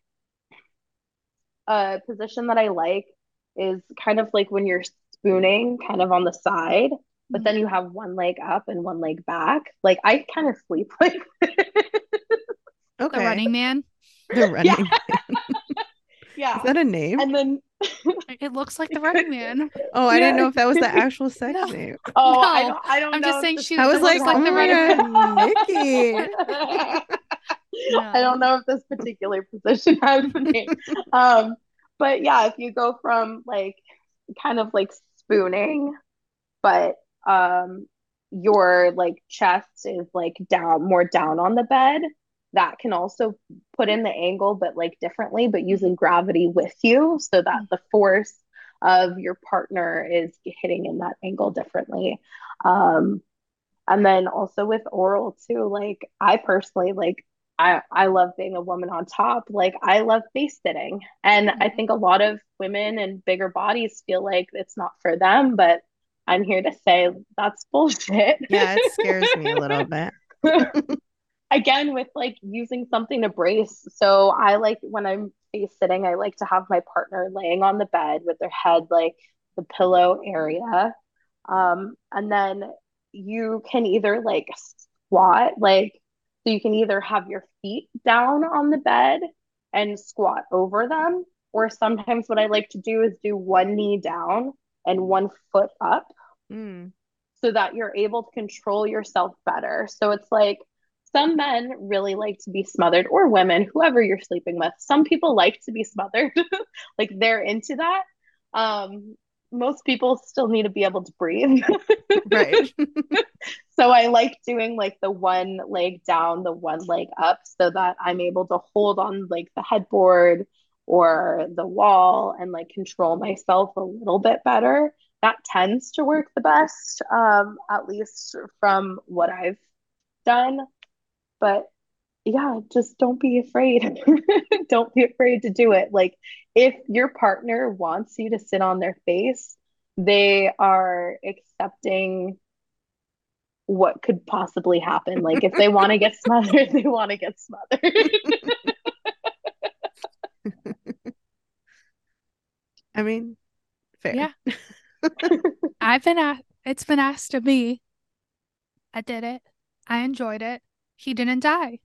a position that I like is kind of like when you're spooning kind of on the side, but then you have one leg up and one leg back. Like I kind of sleep like the okay. running man The running. Yeah. Man. yeah. Is that a name? And then it looks like the running man oh, I didn't know if that was the actual sex No. name. oh, I, don't, I don't I'm know just saying she I was looks like, like the oh running my God, Nikki. I don't know if this particular position has a name. Um, but yeah, if you go from like kind of like spooning, but um your like chest is like down more down on the bed, that can also put in the angle, but like differently, but using gravity with you so that the force of your partner is hitting in that angle differently. Um, and then also with oral too, like I personally like I I love being a woman on top. Like I love face sitting. And I Mhm. think a lot of women and bigger bodies feel like it's not for them, but I'm here to say that's bullshit. Yeah, it scares me a little bit. Again, with like using something to brace. So I like when I'm face sitting, I like to have my partner laying on the bed with their head like the pillow area. Um, and then you can either like squat, like, so you can either have your feet down on the bed and squat over them, or sometimes what I like to do is do one knee down and one foot up Mm. so that you're able to control yourself better. So it's like some men really like to be smothered, or women, whoever you're sleeping with. Some people like to be smothered, like they're into that. Um, most people still need to be able to breathe. Right. So I like doing like the one leg down, the one leg up, so that I'm able to hold on like the headboard or the wall and like control myself a little bit better. That tends to work the best, um, at least from what I've done. But yeah, just don't be afraid. Don't be afraid to do it. Like if your partner wants you to sit on their face, they are accepting what could possibly happen. Like if they want to get smothered, they want to get smothered. I mean, fair. Yeah. I've been asked, it's been asked of me. I did it. I enjoyed it. He didn't die.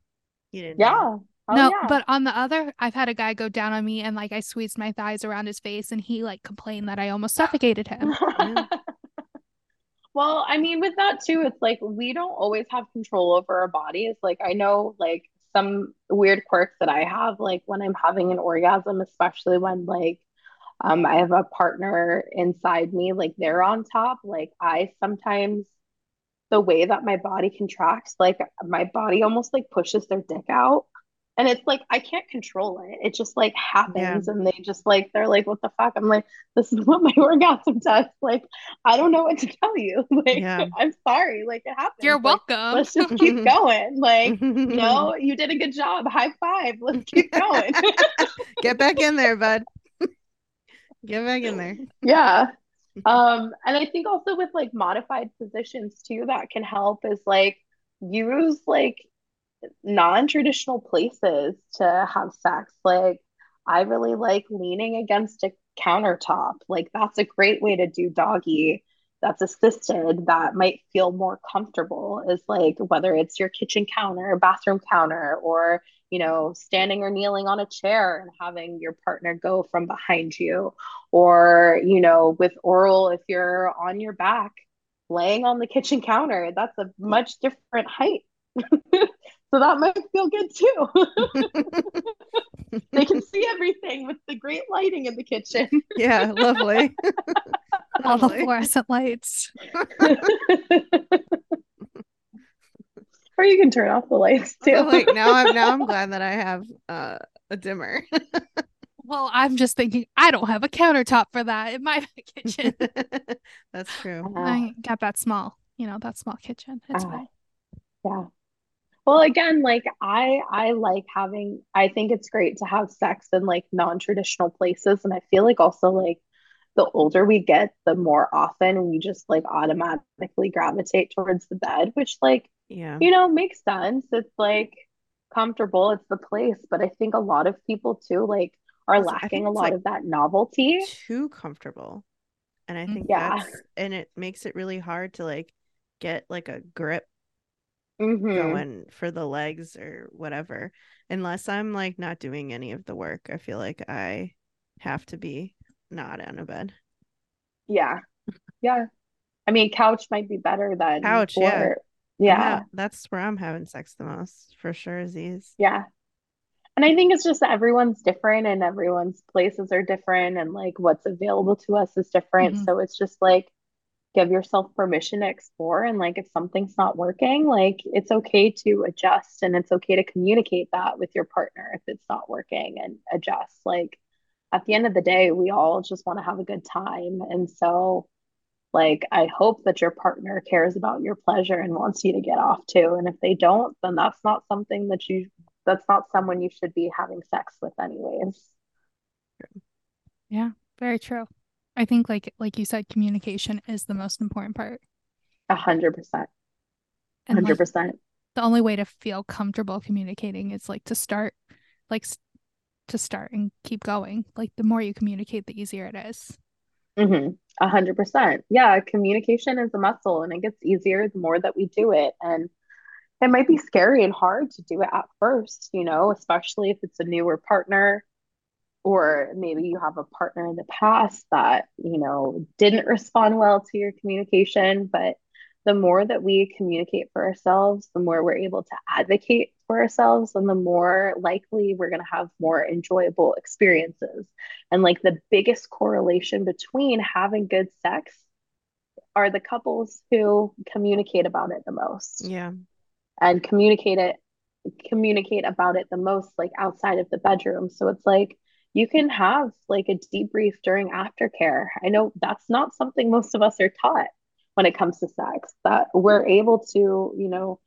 He didn't know. Yeah. Oh, no, yeah. but on the other, I've had a guy go down on me and like I squeezed my thighs around his face and he like complained that I almost suffocated him. Yeah. Well, I mean, with that too, it's like we don't always have control over our bodies. Like, I know, like, some weird quirks that I have, like when I'm having an orgasm, especially when like um I have a partner inside me, like they're on top, like I sometimes the way that my body contracts, like my body almost like pushes their dick out. And it's like I can't control it. It just like Yeah. happens and they just like they're like, what the fuck? I'm like, this is what my orgasm does. Like, I don't know what to tell you. Like, Yeah. I'm sorry. Like it happens. You're. Like, welcome. let's just keep going. Like, no, you did a good job. High five. Let's keep going. Get back in there, bud. Get back in there. Yeah. Um, and I think also with like modified positions too, that can help is like use like non-traditional places to have sex. Like I really like leaning against a countertop. Like that's a great way to do doggy that's assisted that might feel more comfortable is like whether it's your kitchen counter, bathroom counter, or you know, standing or kneeling on a chair and having your partner go from behind you, or you know, with oral if you're on your back laying on the kitchen counter, that's a much different height. So that might feel good too. They can see everything with the great lighting in the kitchen. yeah, lovely. All the Lovely. fluorescent lights. Or you can turn off the lights too. So, like now I'm now I'm glad that I have uh, a dimmer. Well, I'm just thinking I don't have a countertop for that in my kitchen. That's true. Uh, I got that small, you know, that small kitchen. It's uh, fine. yeah. Well, again, like I I like having I think it's great to have sex in like non-traditional places and I feel like also like the older we get, the more often we just like automatically gravitate towards the bed, which like, Yeah. you know, makes sense. It's like comfortable, it's the place, but I think a lot of people too like are lacking a lot like of that novelty. too comfortable. And I think Yeah. that's and it makes it really hard to like get like a grip hmm going for the legs or whatever. Unless I'm like not doing any of the work. I feel like I have to be not on a bed. Yeah. Yeah. I mean, couch might be better than Couch, yeah. or I'm yeah. ha- that's where I'm having sex the most for sure is these. Yeah. And I think it's just everyone's different and everyone's places are different and like what's available to us is different. Mhm. So it's just like give yourself permission to explore and like if something's not working, like it's okay to adjust and it's okay to communicate that with your partner if it's not working and adjust. Like at the end of the day, we all just want to have a good time. And so like I hope that your partner cares about your pleasure and wants you to get off too. And if they don't, then that's not something that you that's not someone you should be having sex with anyways. Yeah, very true. I think like like you said, communication is the most important part. A hundred percent. A hundred percent the only way to feel comfortable communicating is like to start like to start and keep going. Like the more you communicate, the easier it is. Mm-hmm. A hundred percent. Yeah, communication is a muscle and it gets easier the more that we do it. And it might be scary and hard to do it at first, you know, especially if it's a newer partner or maybe you have a partner in the past that, you know, didn't respond well to your communication. But the more that we communicate for ourselves, the more we're able to advocate for ourselves, and the more likely we're going to have more enjoyable experiences. And like the biggest correlation between having good sex are the couples who communicate about it the most Yeah. and communicate it communicate about it the most like outside of the bedroom so it's like you can have like a debrief during aftercare i know that's not something most of us are taught when it comes to sex that we're able to you know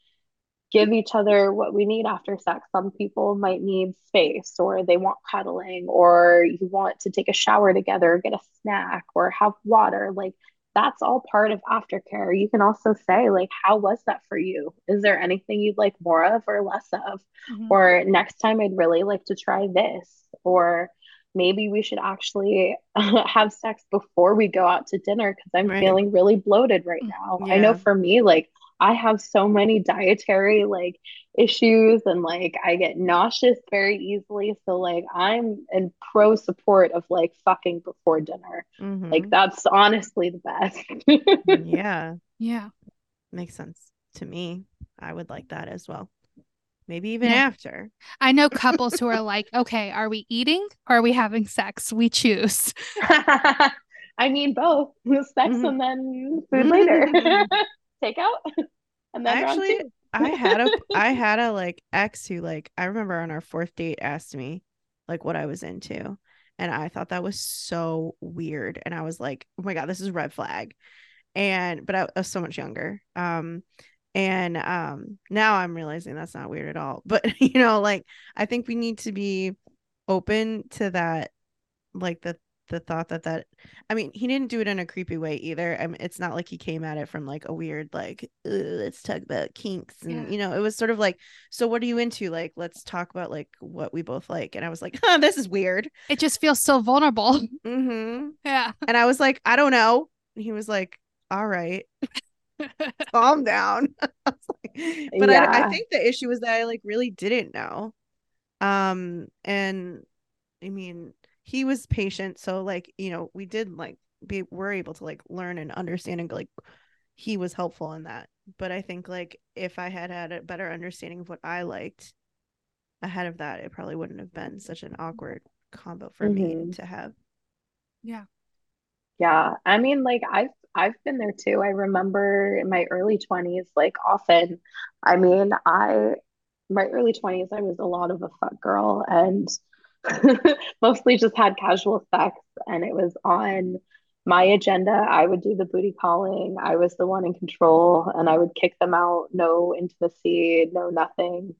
give each other what we need after sex some people might need space or they want cuddling or you want to take a shower together get a snack or have water like that's all part of aftercare. You can also say, like, how was that for you? Is there anything you'd like more of or less of? Mhm. Or next time I'd really like to try this. Or maybe we should actually have sex before we go out to dinner because I'm Right. feeling really bloated right Mm, now. I know for me, like, I have so many dietary like issues and like I get nauseous very easily. So like I'm in pro support of like fucking before dinner. Mhm. Like that's honestly the best. yeah, Yeah. makes sense to me. I would like that as well. Maybe even Yeah. after. I know couples who are like, okay, are we eating or are we having sex? We choose. I mean both. Sex Mhm. and then food later. Take out and then Actually. I had a I had a like ex who like I remember on our fourth date asked me like what I was into. And I thought that was so weird. And I was like, oh my God, this is red flag. And but I, I was so much younger. Um and um now I'm realizing that's not weird at all. But you know, like I think we need to be open to that like the the thought that that I mean he didn't do it in a creepy way either. I mean it's not like he came at it from like a weird like let's talk about kinks and Yeah. you know it was sort of like so what are you into like let's talk about like what we both like and I was like huh, this is weird. It just feels so vulnerable. hmm Yeah. And I was like I don't know. And he was like all right calm down. I was like- but I, I think the issue was that I like really didn't know. Um, and I mean, he was patient, so like you know, we did like be were able to like learn and understand and like he was helpful in that. But I think like if I had had a better understanding of what I liked ahead of that, it probably wouldn't have been such an awkward combo for me Mhm. to have. yeah. Yeah, I mean, like I've I've been there too. I remember in my early 20s, like often, I mean, I my early 20s, I was a lot of a fuck girl and mostly just had casual sex and it was on my agenda. I would do the booty calling. I was the one in control and I would kick them out. No intimacy, no nothing.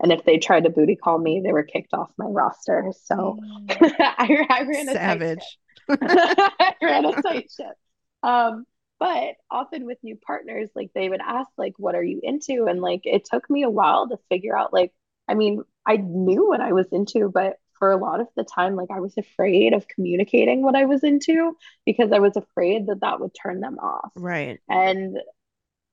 And if they tried to booty call me, they were kicked off my roster. So. I, I ran a Savage. I ran a tight ship. Um, but often with new partners, like they would ask, like, what are you into? And like it took me a while to figure out, like, I mean, I knew what I was into, but for a lot of the time, like I was afraid of communicating what I was into because I was afraid that that would turn them off. Right. And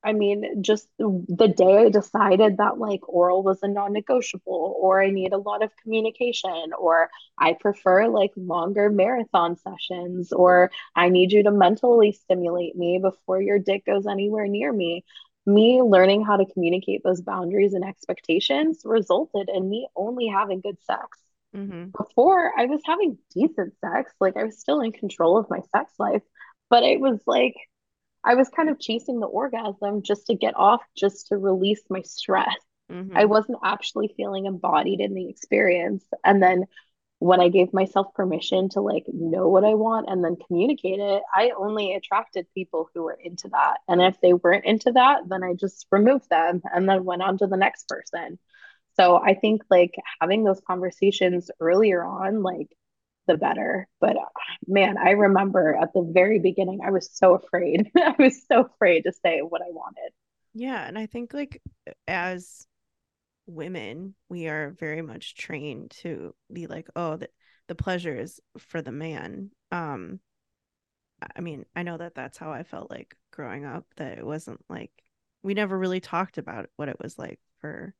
I mean, just the, the day I decided that like oral was a non-negotiable, or I need a lot of communication, or I prefer like longer marathon sessions, or I need you to mentally stimulate me before your dick goes anywhere near me. Me learning how to communicate those boundaries and expectations resulted in me only having good sex. Hmm Before, I was having decent sex, like I was still in control of my sex life, but it was like I was kind of chasing the orgasm just to get off, just to release my stress. hmm I wasn't actually feeling embodied in the experience. And then when I gave myself permission to like know what I want and then communicate it, I only attracted people who were into that. And if they weren't into that, then I just removed them and then went on to the next person. So I think like having those conversations earlier on, like the better. But uh, man, I remember at the very beginning, I was so afraid. I was so afraid to say what I wanted. Yeah, and I think like as women, we are very much trained to be like, oh, the, the pleasure is for the man. Um, I- I mean, I know that that's how I felt like growing up, that it wasn't like we never really talked about what it was like for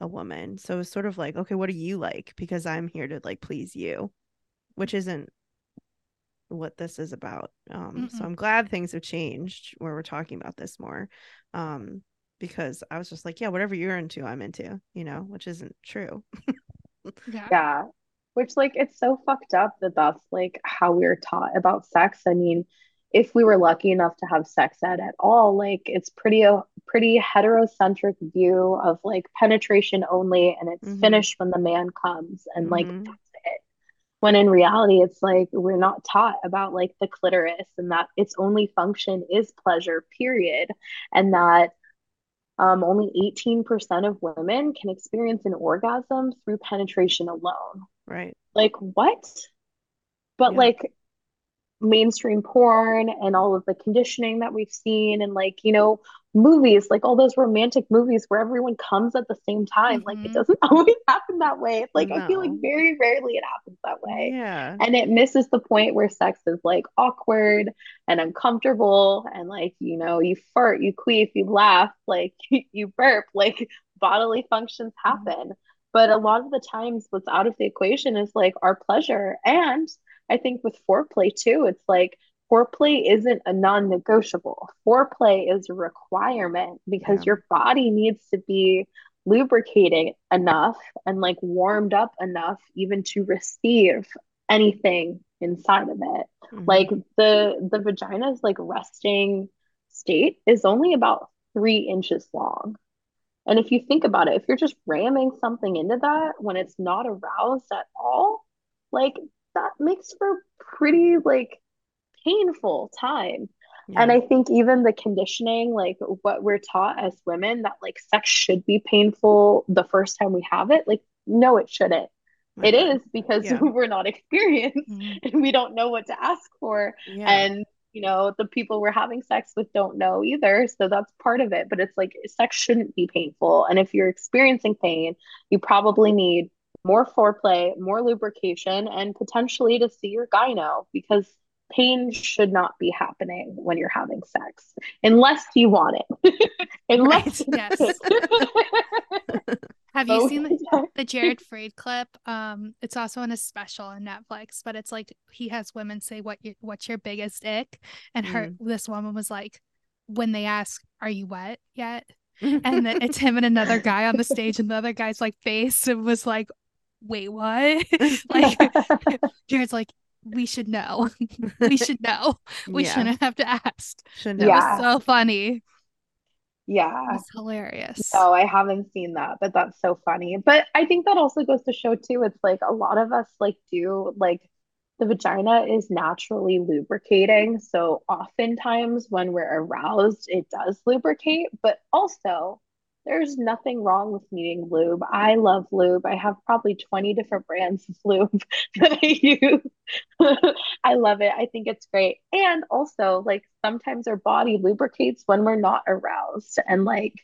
a woman. So it's sort of like, okay, what do you like? Because I'm here to like please you, which isn't what this is about. Um, so Mm-mm. I'm glad things have changed where we're talking about this more. Um, because I was just like, yeah, whatever you're into, I'm into, you know, which isn't true. Yeah. Yeah. Which, like, it's so fucked up that that's like how we're taught about sex. I mean, if we were lucky enough to have sex ed at all, like, it's pretty a pretty heterocentric view of like penetration only, and it's Mhm. finished when the man comes, and like Mhm. that's it. When in reality, it's like we're not taught about like the clitoris and that its only function is pleasure, period, and that um, only 18% of women can experience an orgasm through penetration alone. Right. Like, what? But Yeah. like, mainstream porn and all of the conditioning that we've seen and like you know movies like all those romantic movies where everyone comes at the same time. Like it Mhm. doesn't always happen that way. Like i feel like very rarely it happens that way. Yeah. and it misses the point where sex is like awkward and uncomfortable and like you know you fart you queef you laugh like you burp like bodily functions happen. But a lot of the times what's out of the equation is like our pleasure and i think with foreplay too it's like foreplay isn't a non-negotiable foreplay is a requirement because Yeah. your body needs to be lubricated enough and like warmed up enough even to receive anything inside of it Mhm. like the the vagina's like resting state is only about three inches long and if you think about it if you're just ramming something into that when it's not aroused at all like that makes for pretty like painful time and I think even the conditioning, like what we're taught as women, that like sex should be painful the first time we have it, like, no, it shouldn't. It is because Yeah. we're not experienced Mhm. and we don't know what to ask for. Yeah. And, you know, the people we're having sex with don't know either. So that's part of it. But it's like sex shouldn't be painful. And if you're experiencing pain, you probably need more foreplay, more lubrication, and potentially to see your gyno because pain should not be happening when you're having sex unless you want it. unless Right, yes. Have you Oh, seen the, yeah. the Jared Freid clip? Um, it's also in a special on Netflix, but it's like he has women say what you what's your biggest ick, and her Mm. this woman was like, when they ask, "Are you wet yet?" and then it's him and another guy on the stage, and the other guy's like face and was like, "Wait, what?" like Jared's like, "We should know. we should know. We yeah. shouldn't have to ask." Should That know. Yeah. was so funny. yeah. It's hilarious. No, I haven't seen that, but that's so funny. But I think that also goes to show too, it's like a lot of us like do like the vagina is naturally lubricating. So oftentimes when we're aroused, it does lubricate, but also there's nothing wrong with needing lube. I love lube. I have probably 20 different brands of lube that I use. I love it. I think it's great. And also, like, sometimes our body lubricates when we're not aroused, and like,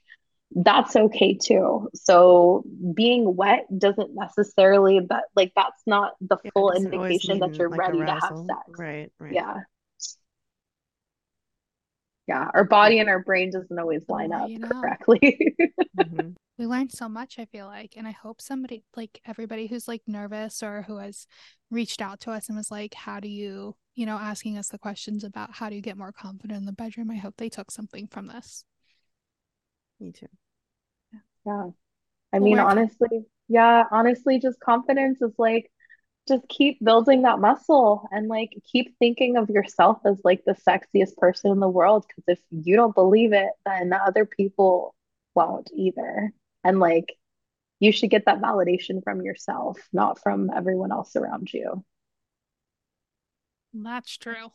that's okay too. So, being wet doesn't necessarily that like that's not the full indication that you're like, ready to have sex. Right. Right. Yeah. Yeah, our body and our brain doesn't always line up you know. correctly. Mhm. We learned so much, I feel like, and I hope somebody, like everybody who's like nervous or who has reached out to us and was like, how do you, you know, asking us the questions about how do you get more confident in the bedroom? I hope they took something from this. Me too. Yeah. I Well, mean, where honestly, yeah, honestly, just confidence is like just keep building that muscle and like keep thinking of yourself as like the sexiest person in the world. Because if you don't believe it, then other people won't either. And like you should get that validation from yourself, not from everyone else around you. That's true.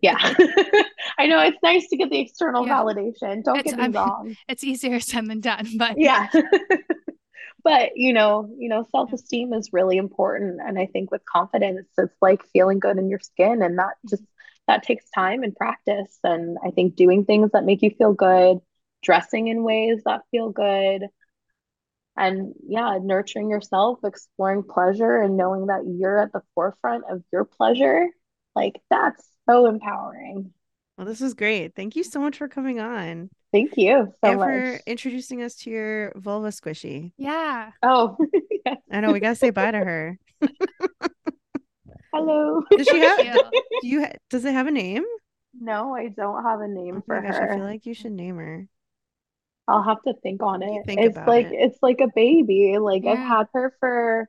Yeah. I know it's nice to get the external Yeah. validation. Don't It's- get me I mean, wrong. It's easier said than done, but Yeah. But you know, you know, self-esteem is really important. And I think with confidence, it's like feeling good in your skin and that mm-hmm. just that takes time and practice. And I think doing things that make you feel good, dressing in ways that feel good, and yeah, nurturing yourself, exploring pleasure and knowing that you're at the forefront of your pleasure, like that's so empowering. Well, this is great. Thank you so much for coming on Thank you so and for introducing us to your vulva squishy. yeah. Oh, yeah. I know we gotta say bye to her. Hello. Does she have? Thank you. Do you? ha- Does it have a name? No, I don't have a name Oh for gosh, her. I feel like you should name her. I'll have to think on it. think It's like it. it's like a baby. Like I've had her for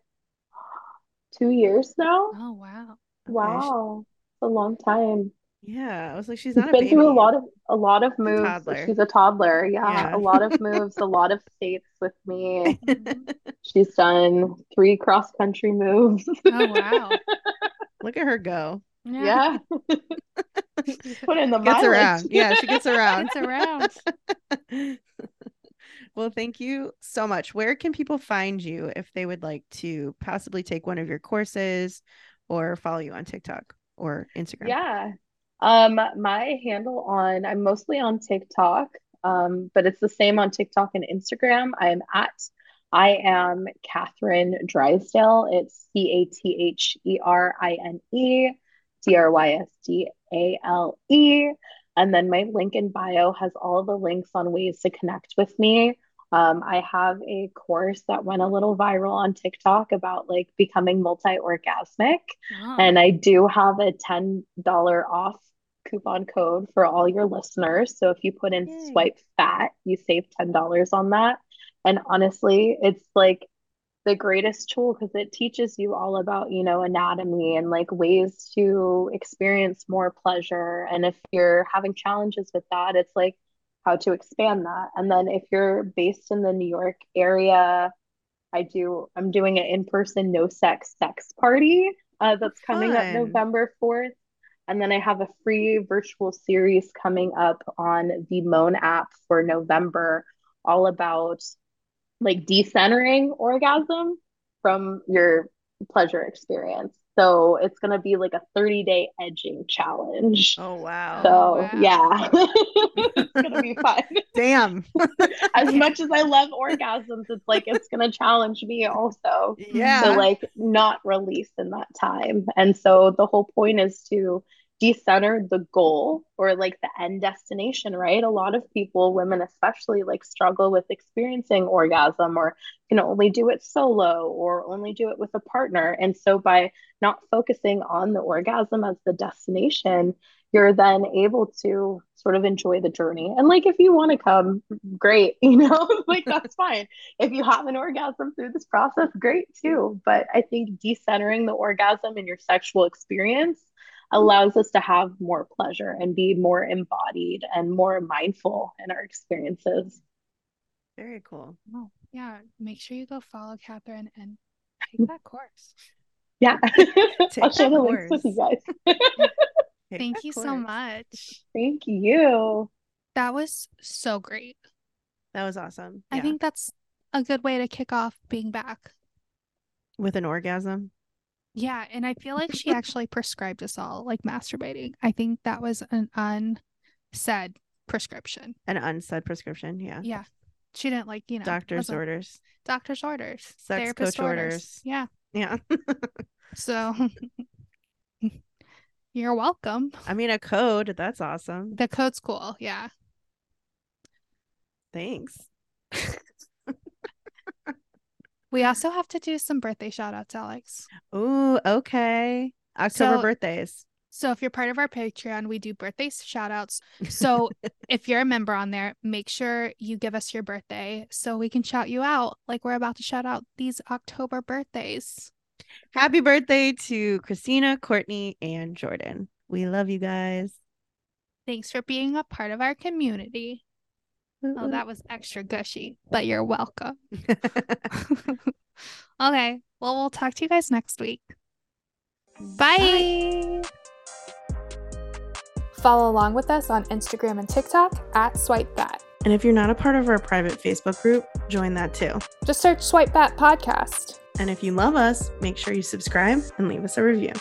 two years now. Oh wow. Oh wow. It's a long time. Yeah, I was like, she's She's not a been through a lot of a lot of moves. toddler. She's a toddler. Yeah, Yeah. a lot of moves, a lot of states with me. She's done three cross country moves. Oh wow. Look at her go. Yeah. Yeah. Put in the Gets mileage. around. Yeah, she gets around. It's around. well, thank you so much. Where can people find you if they would like to possibly take one of your courses or follow you on TikTok? or Instagram? Yeah. Um, my handle on, I'm mostly on TikTok, um, but it's the same on TikTok and Instagram. I am at I am Catherine Drysdale. It's C A T H E R I N E D R Y S D A L E. And then my link in bio has all the links on ways to connect with me. Um, I have a course that went a little viral on TikTok about like becoming multi orgasmic. Oh. And I do have a $10 off coupon code for all your listeners. So if you put in Yay. swipe fat, you save $10 on that. And honestly, it's like the greatest tool because it teaches you all about, you know, anatomy and like ways to experience more pleasure. And if you're having challenges with that, it's like how to expand that. And then if you're based in the New York area, I do, I'm doing an in-person no sex sex party uh, that's coming up November 4th. And then I have a free virtual series coming up on the Moan app for November, all about like decentering orgasm from your pleasure experience. So it's going to be like a 30 day edging challenge. Oh wow. So oh, wow. yeah, it's going to be fun. Damn. As much as I love orgasms, it's like it's going to challenge me also Yeah. to like not release in that time. And so the whole point is to decenter the goal or like the end destination, right? A lot of people, women especially, like struggle with experiencing orgasm or can only do it solo or only do it with a partner. And so by not focusing on the orgasm as the destination, you're then able to sort of enjoy the journey. And like if you want to come, great, you know, like that's fine. If you have an orgasm through this process, great too. But I think decentering the orgasm in your sexual experience Mm-hmm. allows us to have more pleasure and be more embodied and more mindful in our experiences. Very cool. Oh, yeah. Make sure you go follow Catherine and take mm-hmm. that course. Yeah. I'll share that the links with you guys. Thank that you so much. Thank you. That was so great. That was awesome. I Yeah. think that's a good way to kick off being back. with an orgasm. Yeah, and I feel like she actually prescribed us all like masturbating. I think that was an unsaid prescription. An unsaid prescription. Yeah. Yeah. She didn't like, you know, Doctor's orders. Doctor's orders. Sex therapist coach orders. Yeah. Yeah. So you're welcome. I mean, a code. That's awesome. The code's cool. Yeah. Thanks. We also have to do some birthday shout outs, Alex. Ooh, okay. October So- birthdays. So if you're part of our Patreon, we do birthday shout outs. So if you're a member on there, make sure you give us your birthday so we can shout you out like we're about to shout out these October birthdays. Happy birthday to Christina, Courtney, and Jordan. We love you guys. Thanks for being a part of our community. Oh, that was extra gushy, but you're welcome. okay. Well, we'll talk to you guys next week. Bye. Follow along with us on Instagram and TikTok at Swipe Bat. and if you're not a part of our private Facebook group, join that too. Just search Swipe Bat Podcast. And if you love us, make sure you subscribe and leave us a review.